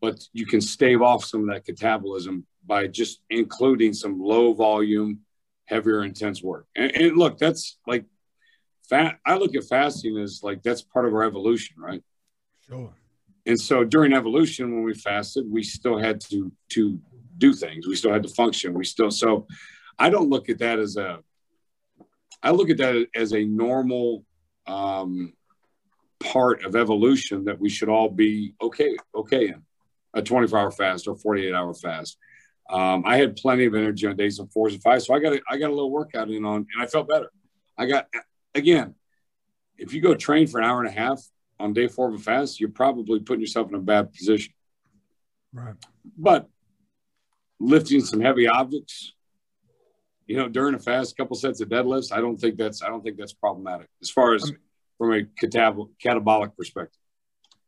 but you can stave off some of that catabolism by just including some low volume, heavier, intense work. And, and look, that's like fat. I look at fasting as like that's part of our evolution, right? Sure. And so during evolution, when we fasted, we still had to to do things. We still had to function. We still so I don't look at that as a I look at that as a normal um, part of evolution that we should all be okay okay in a 24 hour fast or 48 hour fast. Um, I had plenty of energy on days of fours and fives, so I got a, I got a little workout in on, and I felt better. I got again, if you go train for an hour and a half on day four of a fast, you're probably putting yourself in a bad position. Right. But lifting some heavy objects, you know, during a fast, couple sets of deadlifts, I don't think that's I don't think that's problematic as far as I mean- from a catab- catabolic perspective.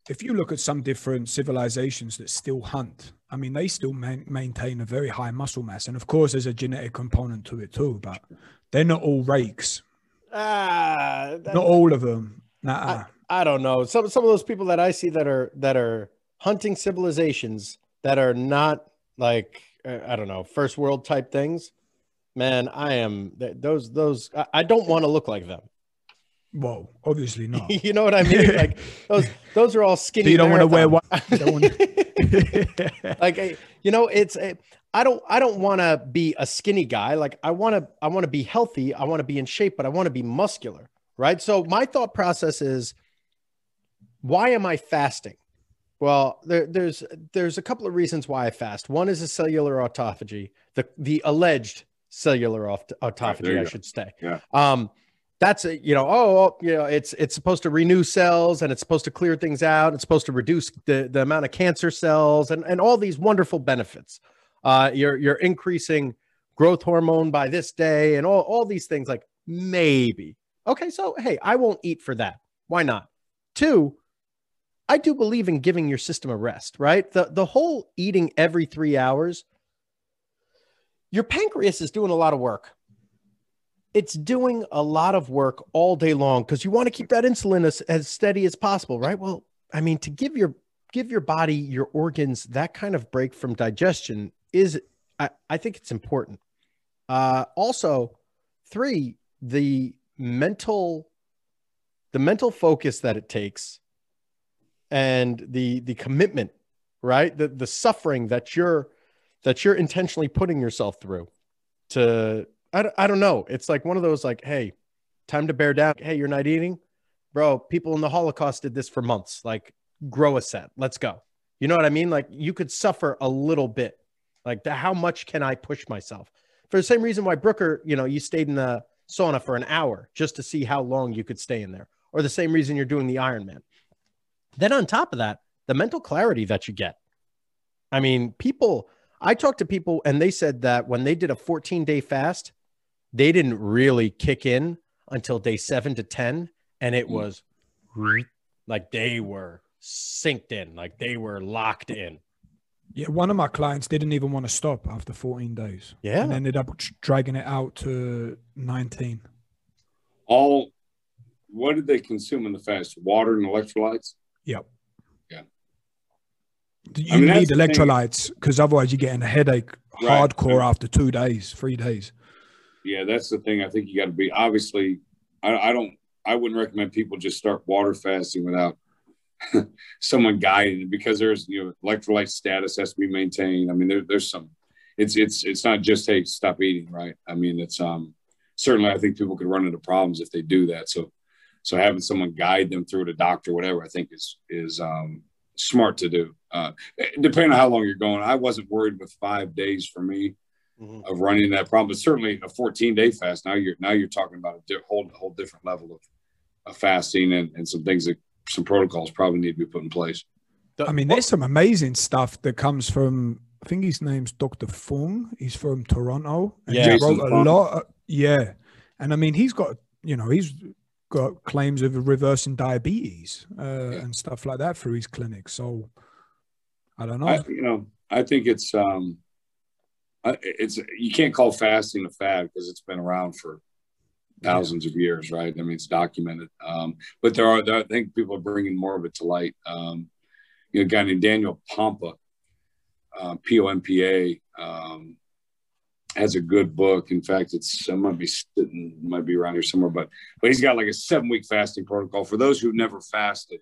If you look at some different civilizations that still hunt, I mean, they still man- maintain a very high muscle mass. And of course, there's a genetic component to it too, but they're not all rakes. Ah, that- Not all of them. Nah. I don't know. Some some of those people that I see that are that are hunting civilizations that are not like uh, I don't know first world type things. Man, I am th- those those. I, don't want to look like them. Whoa, obviously not. you know what I mean? Like those those are all skinny. So you don't want to wear marathon- white. You don't wanna- like you know it's eh, i don't i don't want to be a skinny guy like i want to i want to be healthy i want to be in shape but i want to be muscular right so my thought process is why am i fasting well there, there's there's a couple of reasons why i fast one is a cellular autophagy the the alleged cellular aut- autophagy you i should say. Yeah. um that's a, you know oh oh, you know it's it's supposed to renew cells and it's supposed to clear things out. It's supposed to reduce the, the amount of cancer cells and, and all these wonderful benefits. Uh you're you're increasing growth hormone by this day and all, all these things like maybe. Okay so hey i won't eat for that. Why not? Two i do believe in giving your system a rest right? The the whole eating every three hours your pancreas is doing a lot of work. It's doing a lot of work all day long because you want to keep that insulin as, as steady as possible right? Well i mean to give your give your body your organs that kind of break from digestion is i, I think it's important. Uh, also three the mental the mental focus that it takes and the the commitment right? The the suffering that you're that you're intentionally putting yourself through to I, don't- I don't know. It's like one of those like hey time to bear down. Hey you're not eating? Bro people in the holocaust did this for months. Like grow a set. Let's go. You know what i mean? Like you could suffer a little bit. Like how much can i push myself? For the same reason why brooker you know you stayed in the sauna for an hour just to see how long you could stay in there. Or the same reason you're doing the ironman then on top of that the mental clarity that you get. I mean people i talked to people and they said that when they did a 14 day fast they didn't really kick in until day seven to 10. And it Mm. was like they were synced in, like they were locked in. Yeah, one of my clients didn't even want to stop after 14 days Yeah. and ended up dragging it out to 19. All what did they consume in the fast? Water and electrolytes. Yep. Yeah. You I mean, need electrolytes because otherwise you're getting a headache Right. hardcore after two days, three days. Yeah, that's the thing. I think you got to be obviously. I, I don't. I wouldn't recommend people just start water fasting without someone guiding it because there's you know electrolyte status has to be maintained. I mean, there, there's some. It's it's it's not just hey stop eating right. I mean, it's um certainly I think people could run into problems if they do that. So so having someone guide them through it, a doctor, whatever, I think is is um smart to do. Uh, depending on how long you're going, I wasn't worried with five days for me of running that problem. But certainly a 14 day fast. Now you're now you're talking about a di- whole whole different level of, of fasting and, and some things that some protocols probably need to be put in place. The- I mean, there's some amazing stuff that comes from. I think his name's Dr. Fung. He's from Toronto. And Yeah. he wrote a Fung. lot. of- yeah, and I mean, he's got you know he's got claims of reversing diabetes uh, and stuff like that through his clinic. So I don't know. I, you know, I think it's um, it's you can't call fasting a fad because it's been around for thousands of years, right? I mean, it's documented. Um, but there are, there, I think people are bringing more of it to light. Um, you know, a guy named Daniel Pompa, uh, P O M P A, um, has a good book. In fact, it's I might be sitting, might be around here somewhere, but but he's got like a seven week fasting protocol for those who've never fasted.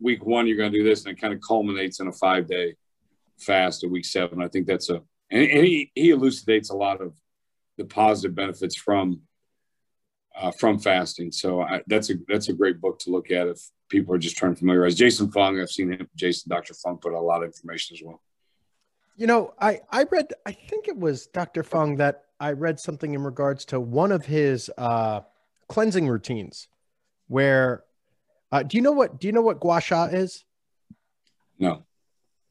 Week one, you're going to do this, and it kind of culminates in a five day fast at week seven. I think that's a and, and he he elucidates a lot of the positive benefits from uh, from fasting. So I, that's a that's a great book to look at if people are just trying to familiarize. Jason Fung, I've seen him. Jason Dr. Fung put a lot of information as well. You know, I I read I think it was Dr. Fung that I read something in regards to one of his uh cleansing routines where uh do you know what do you know what gua sha is? No,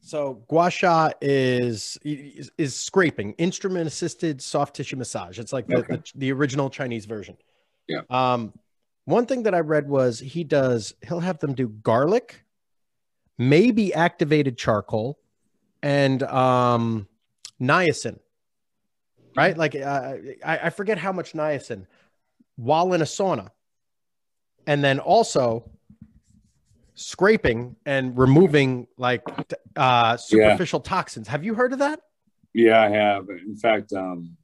So gua sha is is, is scraping, instrument assisted soft tissue massage. It's like the, Okay. the the original Chinese version. Yeah. Um one thing that I read was he does he'll have them do garlic, maybe activated charcoal, and um niacin. Right? Like uh, I, I forget how much niacin while in a sauna. And then also scraping and removing like uh superficial toxins. Have you heard of that? yeah, I have. In fact, um,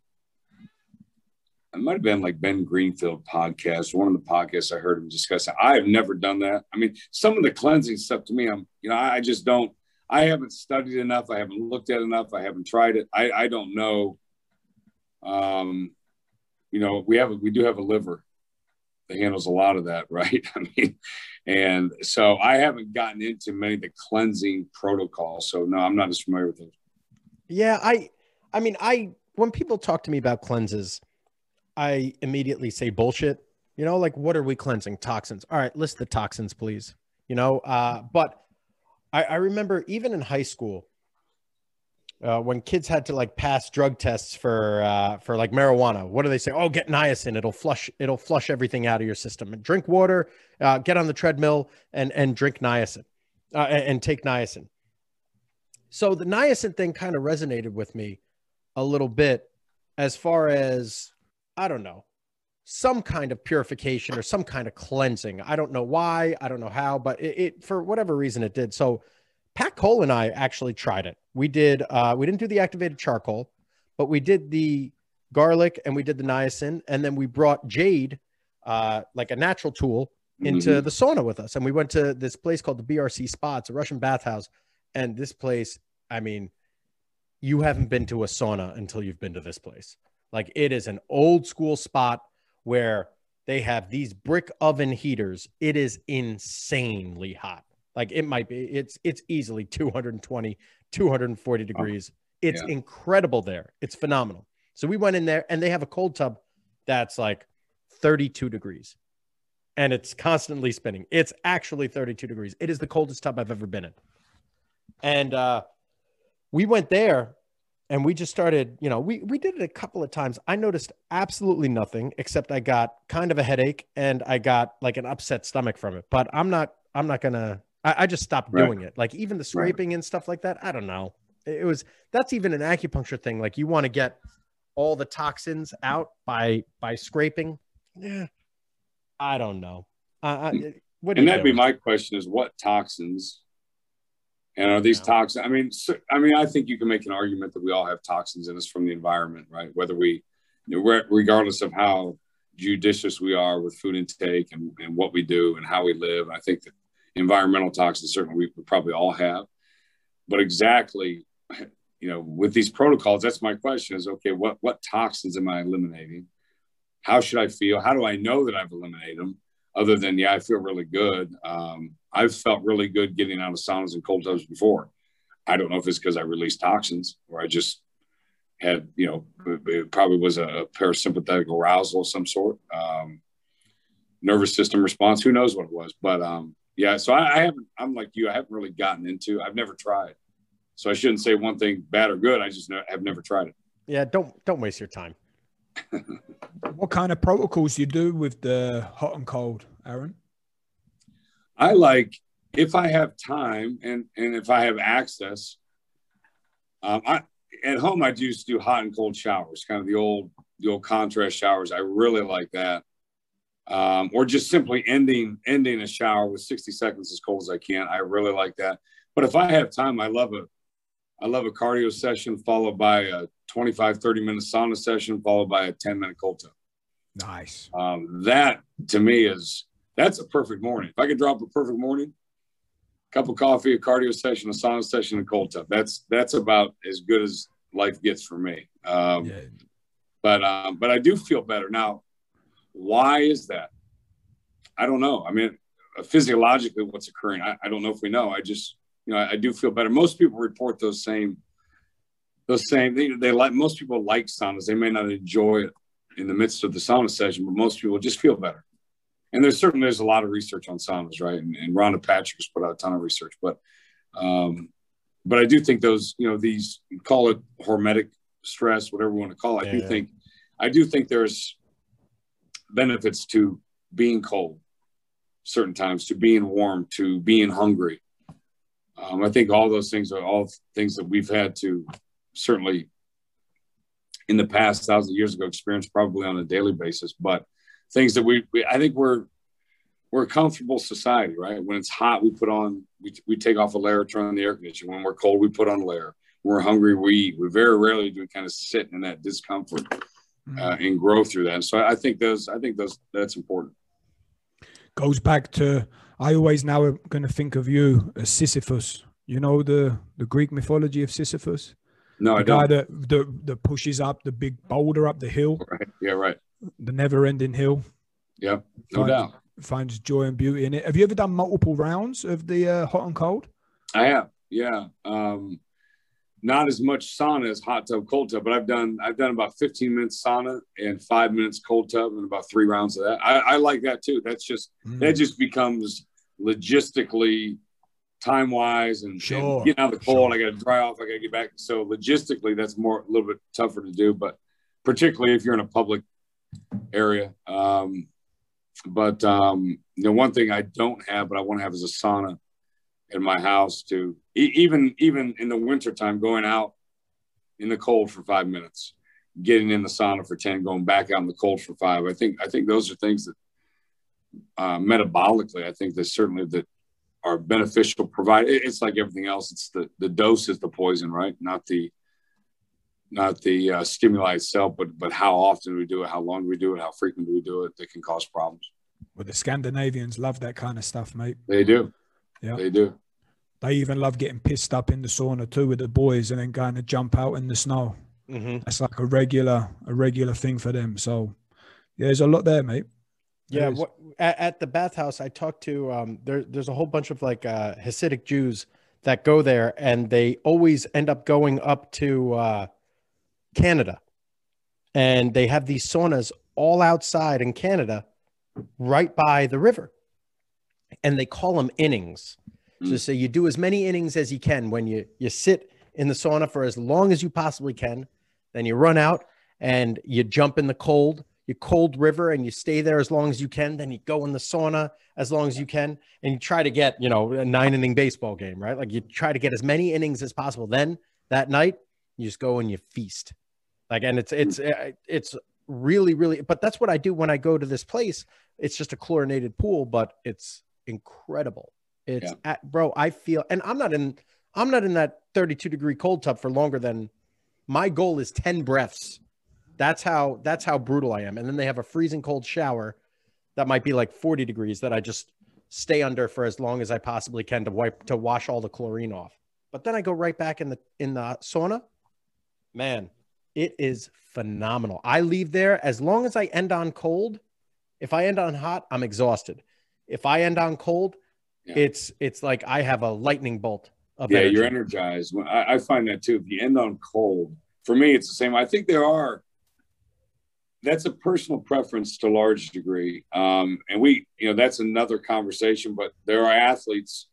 it might have been like Ben Greenfield podcast, one of the podcasts I heard him discuss. I have never done that. I mean, some of the cleansing stuff to me, I'm you know, I just don't. I haven't studied enough. I haven't looked at enough. I haven't tried it. I, I don't know. Um, you know, we have we do have a liver that handles a lot of that, right? I mean, and so I haven't gotten into many of the cleansing protocols. So no, I'm not as familiar with those. Yeah, I I mean, I when people talk to me about cleanses, I immediately say bullshit. You know, like what are we cleansing? Toxins. All right, list the toxins, please. You know, uh, but I, I remember even in high school, uh, when kids had to like pass drug tests for uh, for like marijuana, what do they say? Oh, get niacin. It'll flush. It'll flush everything out of your system. And drink water. Uh, get on the treadmill and and drink niacin, uh, and, and take niacin. So the niacin thing kind of resonated with me a little bit, as far as I don't know, some kind of purification or some kind of cleansing. I don't know why. I don't know how, but it, it for whatever reason it did. So Pat Cole and I actually tried it. We did. Uh, we didn't do the activated charcoal, but we did the garlic and we did the niacin, and then we brought Jade, uh, like a natural tool, into Mhm. the sauna with us, and we went to this place called the BRC Spa. It's a Russian bathhouse, and this place, I mean, you haven't been to a sauna until you've been to this place. Like it is an old school spot where they have these brick oven heaters. It is insanely hot. Like it might be, it's it's easily 220, 240 degrees. It's Yeah. incredible there. It's phenomenal. So we went in there and they have a cold tub that's like 32 degrees and it's constantly spinning. It's actually 32 degrees. It is the coldest tub I've ever been in. And uh, we went there and we just started, you know, we, we did it a couple of times. I noticed absolutely nothing except I got kind of a headache and I got like an upset stomach from it. But I'm not, I'm not gonna, I, I just stopped Right. doing it. Like even the scraping and stuff like that. I don't know. It was, that's even an acupuncture thing. Like you want to get all the toxins out by, by scraping. Yeah. I don't know. Uh, I, what do and that'd be my question: is what toxins? And are these Yeah. toxins? I mean, so, I mean, I think you can make an argument that we all have toxins in us from the environment, right? Whether we, you know, re- regardless of how judicious we are with food intake and, and what we do and how we live, I think that environmental toxins certainly we, we probably all have. But exactly, you know, with these protocols, that's my question: is okay, what what toxins am I eliminating? How should I feel? How do I know that I've eliminated them? other than yeah, I feel really good. Um, I've felt really good getting out of saunas and cold tubs before. I don't know if it's because I released toxins or I just had, you know, it, it probably was a parasympathetic arousal of some sort, um, nervous system response. Who knows what it was? But um, yeah, so I, I haven't. I'm like you. I haven't really gotten into. I've never tried, so I shouldn't say one thing bad or good. I just ne- have never tried it. Yeah. Don't, don't waste your time. What kind of protocols do you do with the hot and cold, Aaron? I like if I have time and and if I have access. Um, I at home I used to do hot and cold showers, kind of the old the old contrast showers. I really like that. Um, or just simply ending ending a shower with 60 seconds as cold as I can. I really like that. But if I have time, I love a I love a cardio session followed by a 25, 30 minute sauna session, followed by a 10 minute cold tub. Nice. Um, that to me is that's a perfect morning. If I could drop a perfect morning, a cup of coffee, a cardio session, a sauna session, a cold tub. That's that's about as good as life gets for me. Um, Yeah. But um, but I do feel better now. Why is that? I don't know. I mean, physiologically, what's occurring? I, I don't know if we know. I just you know I, I do feel better. Most people report those same those same. They, they like most people like saunas. They may not enjoy it in the midst of the sauna session, but most people just feel better. And there's certainly there's a lot of research on saunas, right? And, and Rhonda Patrick has put out a ton of research, but um, but I do think those, you know, these call it hormetic stress, whatever you want to call it. I do think I do think there's benefits to being cold certain times, to being warm, to being hungry. Um, I think all those things are all things that we've had to certainly in the past thousand years ago experience probably on a daily basis, but things that we, we I think we're we're a comfortable society, right? When it's hot, we put on we, we take off a layer, turn on the air conditioner. When we're cold, we put on a layer. When we're hungry, we eat. We very rarely do we kind of sit in that discomfort uh, and grow through that. And so I think those I think those that's important. Goes back to I always now am going to think of you as Sisyphus. You know the the Greek mythology of Sisyphus, No, I the guy don't. that the, that pushes up the big boulder up the hill, Right. Yeah, right. The never-ending hill. Yep. No Fine. doubt. finds joy and beauty in it. Have you ever done multiple rounds of the uh, hot and cold? I have, yeah. Um, not as much sauna as hot tub, cold tub, but I've done I've done about 15 minutes sauna and five minutes cold tub and about three rounds of that. I, I like that too. That's just Mm. that just becomes logistically time wise and, and Sure, getting out of the cold. sure. I got to dry off. I got to get back. So logistically, that's more a little bit tougher to do, but particularly if you're in a public area. Um, but um, one thing I don't have, but I want to have is a sauna in my house to e- even even in the wintertime going out in the cold for five minutes getting in the sauna for 10 going back out in the cold for five. I think i think those are things that uh, metabolically i think that certainly that are beneficial provide it's like everything else. It's the the dose is the poison right? Not the not the uh, stimuli itself but but how often we do it how long we do it how frequently we do it that can cause problems Well, the Scandinavians love that kind of stuff, mate. they do Yeah. they do They even love getting pissed up in the sauna too with the boys and then going to jump out in the snow. Mm-hmm. That's like a regular a regular thing for them. So yeah, there's a lot there, mate. There Yeah, is. what, at, at the bathhouse, I talked to um, there. There's a whole bunch of like uh, Hasidic Jews that go there, and they always end up going up to uh, Canada, and they have these saunas all outside in Canada, right by the river, and they call them innings. So, Mm. so you do as many innings as you can when you you sit in the sauna for as long as you possibly can, then you run out and you jump in the cold you cold river and you stay there as long as you can. Then you go in the sauna as long as you can and you try to get you know a nine inning baseball game right? Like you try to get as many innings as possible. Then that night you just go and you feast like and it's it's uh, it's really really but that's what i do when i go to this place it's just a chlorinated pool but it's incredible it's Yeah. at, bro i feel and i'm not in i'm not in that 32 degree cold tub for longer than my goal is 10 breaths that's how that's how brutal I am. And then they have a freezing cold shower that might be like 40 degrees that I just stay under for as long as I possibly can to wipe to wash all the chlorine off. But then I go right back in the in the sauna. Man, it is phenomenal. I leave there as long as I end on cold. If I end on hot, I'm exhausted. If I end on cold, Yeah. it's it's like I have a lightning bolt of yeah, energy. you're energized. When- I, I find that too. If you end on cold, for me, it's the same. I think there are. That's a personal preference to a large degree, um, and we, you know, that's another conversation. But there are athletes,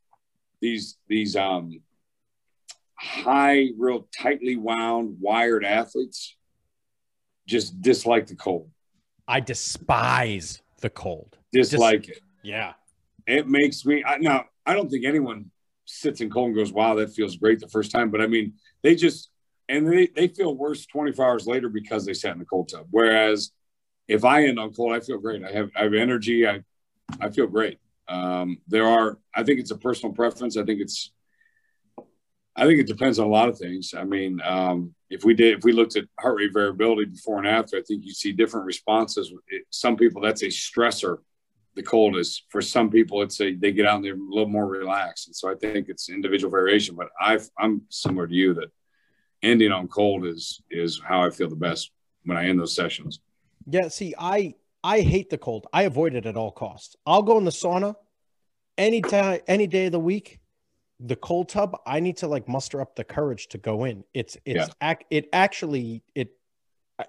these these um, high, real tightly wound, wired athletes, just dislike the cold, I despise the cold. dislike it. Yeah. it makes me I, now i don't think anyone sits in cold and goes wow that feels great the first time. But i mean they just and they, they feel worse 24 hours later because they sat in the cold tub. Whereas if i end on cold i feel great. I have i have energy. I i feel great. Um there are i think it's a personal preference. I think it's i think it depends on a lot of things i mean um if we did if we looked at heart rate variability before and after i think you see different responses It- some people that's a stressor the cold is for some people it's a they get out and they're a little more relaxed and so i think it's individual variation but i i'm similar to you that ending on cold is is how i feel the best when i end those sessions Yeah, see, I I hate the cold. I avoid it at all costs. I'll go in the sauna any time, any day of the week. The cold tub, I need to like muster up the courage to go in. It's it's ac- it actually it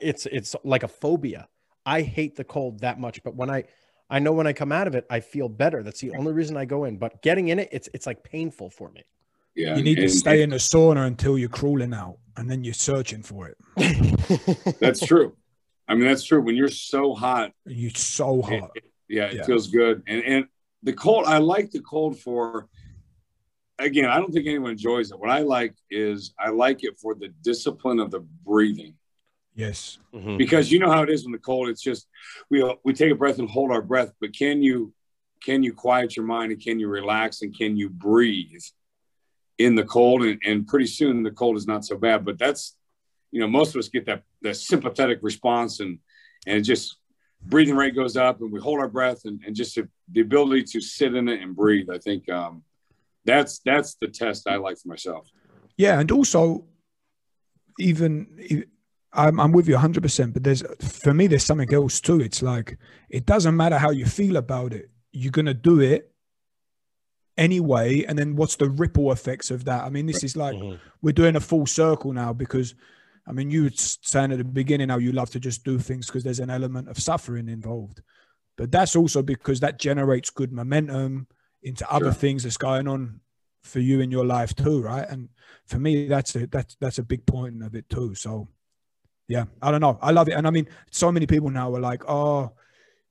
it's it's like a phobia. I hate the cold that much, but when I I know when I come out of it, I feel better. That's the only reason I go in. But getting in it, it's it's like painful for me. yeah You need to and- stay in the sauna until you're crawling out, and then you're searching for it. that's true i mean that's true when you're so hot You're so it- hot. it- yeah, it Yeah. feels good. And and the cold, I like the cold for. Again, I don't think anyone enjoys it. What I like is I like it for the discipline of the breathing Yes. Mhm. because you know how it is in the cold. It's just we we take a breath and hold our breath, but can you can you quiet your mind and can you relax and can you breathe in the cold? And, and pretty soon the cold is not so bad. But that's you know most of us get that that sympathetic response and and it just breathing rate goes up and we hold our breath and, and just the, the ability to sit in it and breathe. I think um, that's that's the test I like for myself. Yeah, and also, even I'm, I'm with you 100. percent But there's for me, there's something else too. It's like it doesn't matter how you feel about it. You're gonna do it anyway, and then what's the ripple effects of that? I mean, this is like Mhm. we're doing a full circle now because. I mean, you were saying at the beginning how you love to just do things because there's an element of suffering involved, but that's also because that generates good momentum into other Sure. things that's going on for you in your life too, right? And for me, that's a that's that's a big point of it too. So, yeah, I don't know, I love it, and I mean, so many people now are like, oh,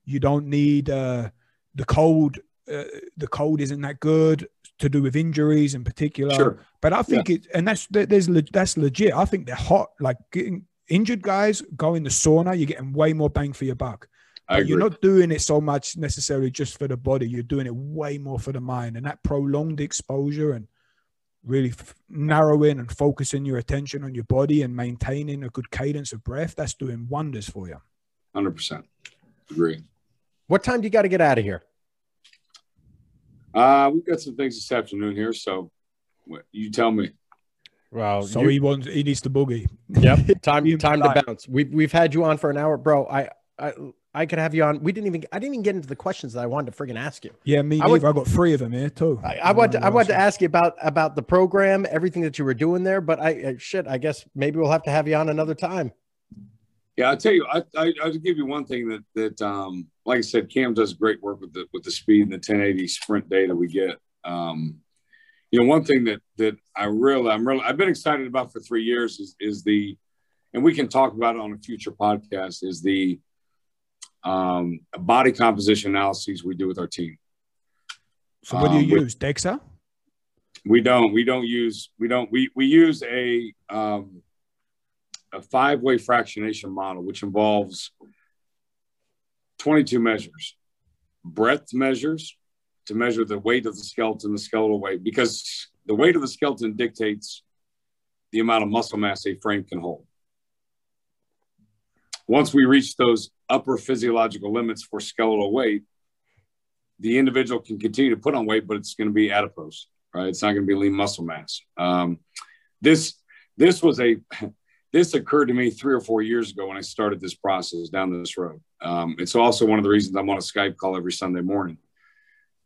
you don't need uh, the cold. Uh, the cold isn't that good to do with injuries in particular. Sure. But I think it, and that's there- there's that's legit. I think they're hot. Like getting injured guys go in the sauna, you're getting way more bang for your buck. I But agree. you're not doing it so much necessarily just for the body. You're doing it way more for the mind, and that prolonged exposure and really f- narrowing and focusing your attention on your body and maintaining a good cadence of breath. That's doing wonders for you. Hundred percent agree. What time do you got to get out of here? Uh, we've got some things this afternoon here, so You tell me. Wow. So you- he wants he needs to boogie. Yep. Time time to bounce. We've we've had you on for an hour, bro. I I I could have you on. We didn't even I didn't even get into the questions that I wanted to friggin' ask you. Yeah, me I would- neither. I got three of them here too. I, I want to I want to ask you about about the program, everything that you were doing there, but I uh, shit, I guess maybe we'll have to have you on another time. Yeah, I'll tell you, I, I, I'll give you one thing that, that, um, like I said, Cam does great work with the, with the speed and the 1080 sprint data we get. Um, you know, one thing that, that I really, I'm really, I've been excited about for three years is, is the, and we can talk about it on a future podcast is the, um, body composition analyses we do with our team. So what do you um, with- use? Dexa? We don't. We don't use. We don't. We we use a um, a five way fractionation model, which involves twenty two measures, breadth measures to measure the weight of the skeleton, the skeletal weight, because the weight of the skeleton dictates the amount of muscle mass a frame can hold. Once we reach those upper physiological limits for skeletal weight, the individual can continue to put on weight, but it's going to be adipose right? It's not going to be lean muscle mass. Um, this this was a this occurred to me three or four years ago when I started this process down this road. Um, it's also one of the reasons I'm on a Skype call every Sunday morning.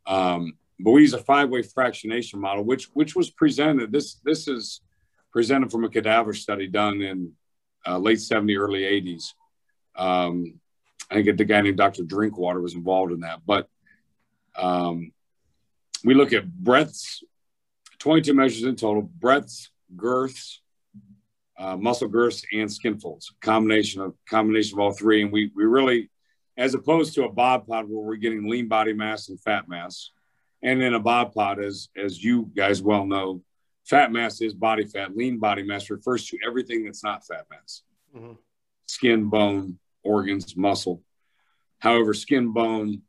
Um, but we use a five-way fractionation model, which which was presented. This this is presented from a cadaver study done in uh, late 70, early 80s. Um, I think the guy named Dr. Drinkwater was involved in that. But um, we look at breadths, 22 measures in total, breadths, girths, uh, muscle girths, and skin folds. Combination of combination of all three. And we we really, as opposed to a Bod Pod where we're getting lean body mass and fat mass, and in a Bod Pod, as as you guys well know, fat mass is body fat. Lean body mass refers to everything that's not fat mass. Mhm. Skin, bone, organs, muscle. However, skin, bone,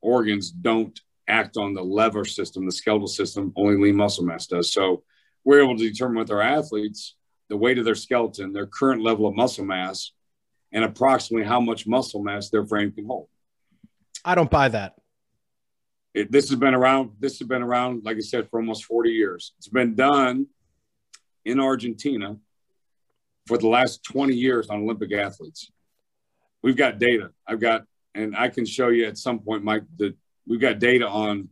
organs don't act on the lever system, the skeletal system, only lean muscle mass does. So we're able to determine with our athletes the weight of their skeleton, their current level of muscle mass, and approximately how much muscle mass their frame can hold. I don't buy that. It, this has been around. This has been around, like I said, for almost 40 years. It's been done in Argentina for the last 20 years on Olympic athletes. We've got data. I've got, and I can show you at some point, Mike, that we've got data on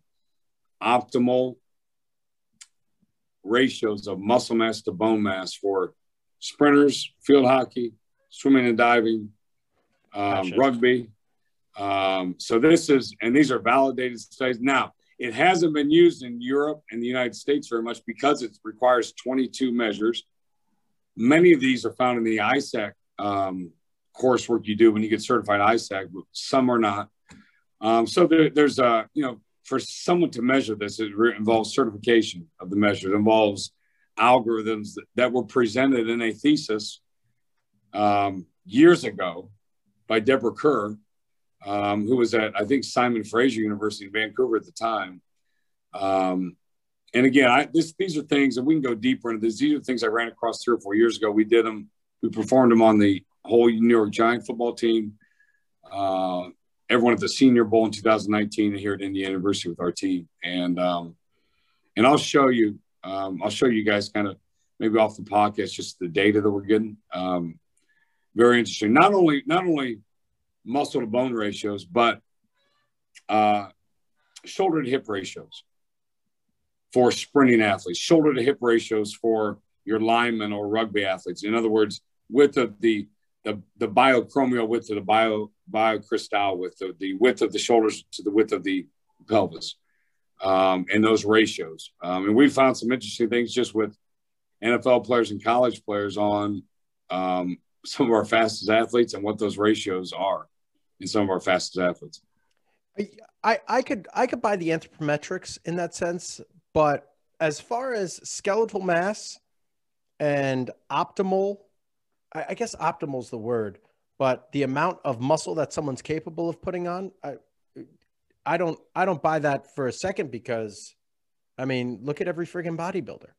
optimal ratios of muscle mass to bone mass for sprinters, field hockey, swimming and diving, um, Gotcha. rugby. Um, so this is, and these are validated studies. Now, it hasn't been used in Europe and the United States very much because it requires 22 measures. Many of these are found in the ISAK um, coursework you do when you get certified ISAK, but some are not. Um, so there, there's a, you know, for someone to measure this, it involves certification of the measure. It involves algorithms that, that were presented in a thesis um, years ago by Deborah Kerr, um, who was at, I think, Simon Fraser University in Vancouver at the time. Um, and again, I, this, these are things, and we can go deeper into this. These are things I ran across three or four years ago. We did them, we performed them on the whole New York Giant football team. Uh, everyone at the Senior Bowl in 2019 here at Indiana University with our team, and um, and I'll show you. Um, I'll show you guys kind of maybe off the podcast just the data that we're getting. Um, very interesting. Not only not only muscle to bone ratios, but uh, shoulder to hip ratios for sprinting athletes, shoulder to hip ratios for your linemen or rugby athletes. In other words, width of the the, the biacromial width to the bio biocrystal width, the, the width of the shoulders to the width of the pelvis, um, and those ratios. Um, and we found some interesting things just with NFL players and college players on um, some of our fastest athletes and what those ratios are in some of our fastest athletes. I, I could I could buy the anthropometrics in that sense, but as far as skeletal mass and optimal, I, I guess optimal is the word, but the amount of muscle that someone's capable of putting on, I I don't I don't buy that for a second because I mean look at every friggin' bodybuilder.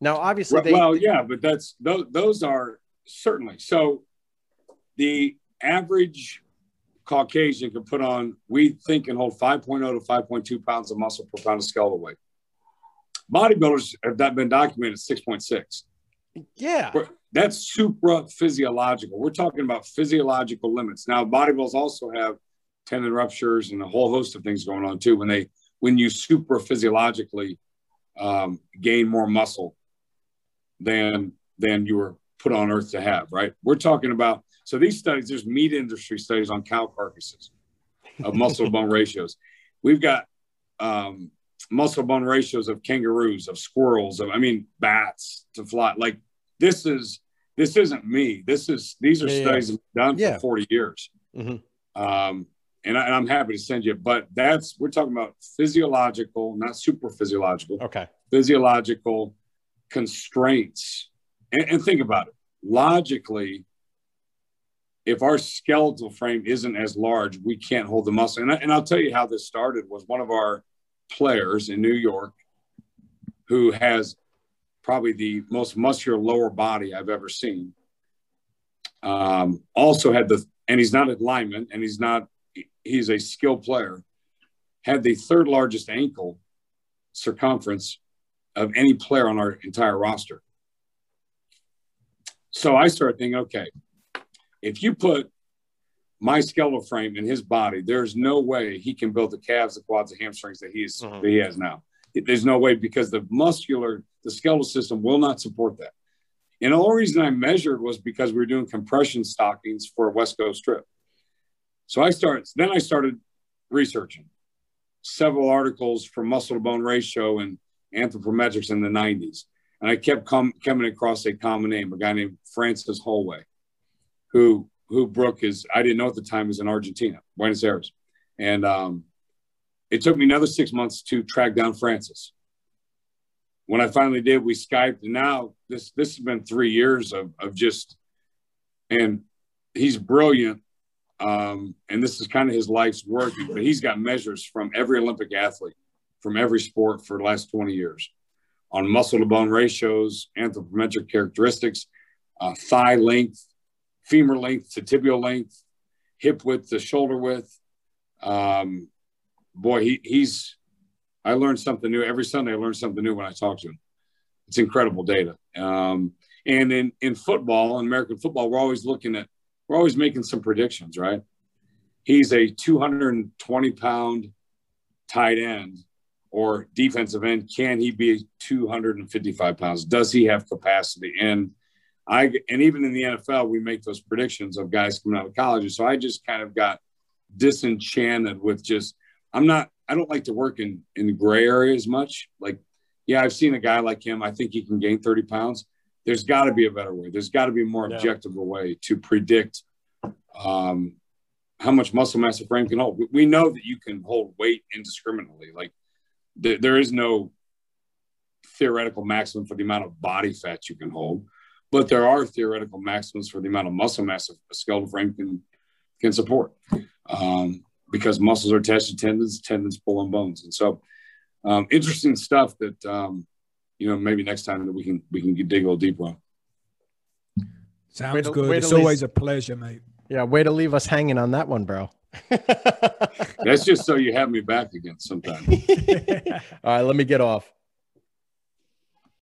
Now obviously they well, yeah, but that's those those are certainly so. The average Caucasian can put on, we think, can hold 5.0 to 5.2 pounds of muscle per pound of skeletal weight. Bodybuilders have not been documented six point six. Yeah. That's supra physiological. We're talking about physiological limits. Now, bodybuilders also have tendon ruptures and a whole host of things going on too when they when you supra physiologically um, gain more muscle than than you were put on earth to have. Right? We're talking about so these studies. There's meat industry studies on cow carcasses of muscle bone ratios. We've got um, muscle bone ratios of kangaroos, of squirrels, of I mean bats to fly. Like this is this isn't me. This is these are yeah, studies yeah. done yeah. for 40 years. Mm-hmm. Um, and, I, am happy to send you, but that's we're talking about physiological, not super physiological. Okay. Physiological constraints. And, and think about it. Logically, if our skeletal frame isn't as large, we can't hold the muscle. And, I, and I'll tell you how this started was one of our players in New York who has probably the most muscular lower body I've ever seen. Um, also had the, and he's not a lineman and he's not, he's a skilled player, had the third largest ankle circumference of any player on our entire roster. So I started thinking, okay, if you put my skeletal frame and his body, there's no way he can build the calves, the quads, the hamstrings that he's uh-huh. that he has now. There's no way because the muscular, the skeletal system will not support that. And the only reason I measured was because we were doing compression stockings for a West Coast trip. So I started, then I started researching several articles from muscle to bone ratio and anthropometrics in the 90s. And I kept com- coming across a common name, a guy named Francis Holway, who who Brooke is. I didn't know at the time was in Argentina, Buenos Aires, and um, it took me another six months to track down Francis. When I finally did, we Skyped, and now this this has been three years of of just, and he's brilliant, um, and this is kind of his life's work. But he's got measures from every Olympic athlete, from every sport for the last twenty years, on muscle to bone ratios, anthropometric characteristics, uh, thigh length, femur length to tibial length, hip width to shoulder width. Um, boy, he, he's, I learned something new every Sunday. I learn something new when I talk to him. It's incredible data. Um, and in, in football, in American football, we're always looking at, we're always making some predictions, right? He's a 220 pound tight end or defensive end. Can he be 255 pounds? Does he have capacity? And I and even in the NFL, we make those predictions of guys coming out of college. So I just kind of got disenchanted with just I'm not I don't like to work in in the gray areas much. Like, yeah, I've seen a guy like him. I think he can gain 30 pounds. There's got to be a better way. There's got to be a more objective way to predict um, how much muscle mass a frame can hold. We know that you can hold weight indiscriminately. Like, th- there is no theoretical maximum for the amount of body fat you can hold but there are theoretical maximums for the amount of muscle mass a skeletal frame can can support um, because muscles are attached to tendons, tendons pull on bones, and so um, interesting stuff that um, you know maybe next time that we can we can dig a little deeper on. Sounds to, good. It's always a pleasure, mate. Yeah, way to leave us hanging on that one, bro. That's just so you have me back again sometime. All right, let me get off.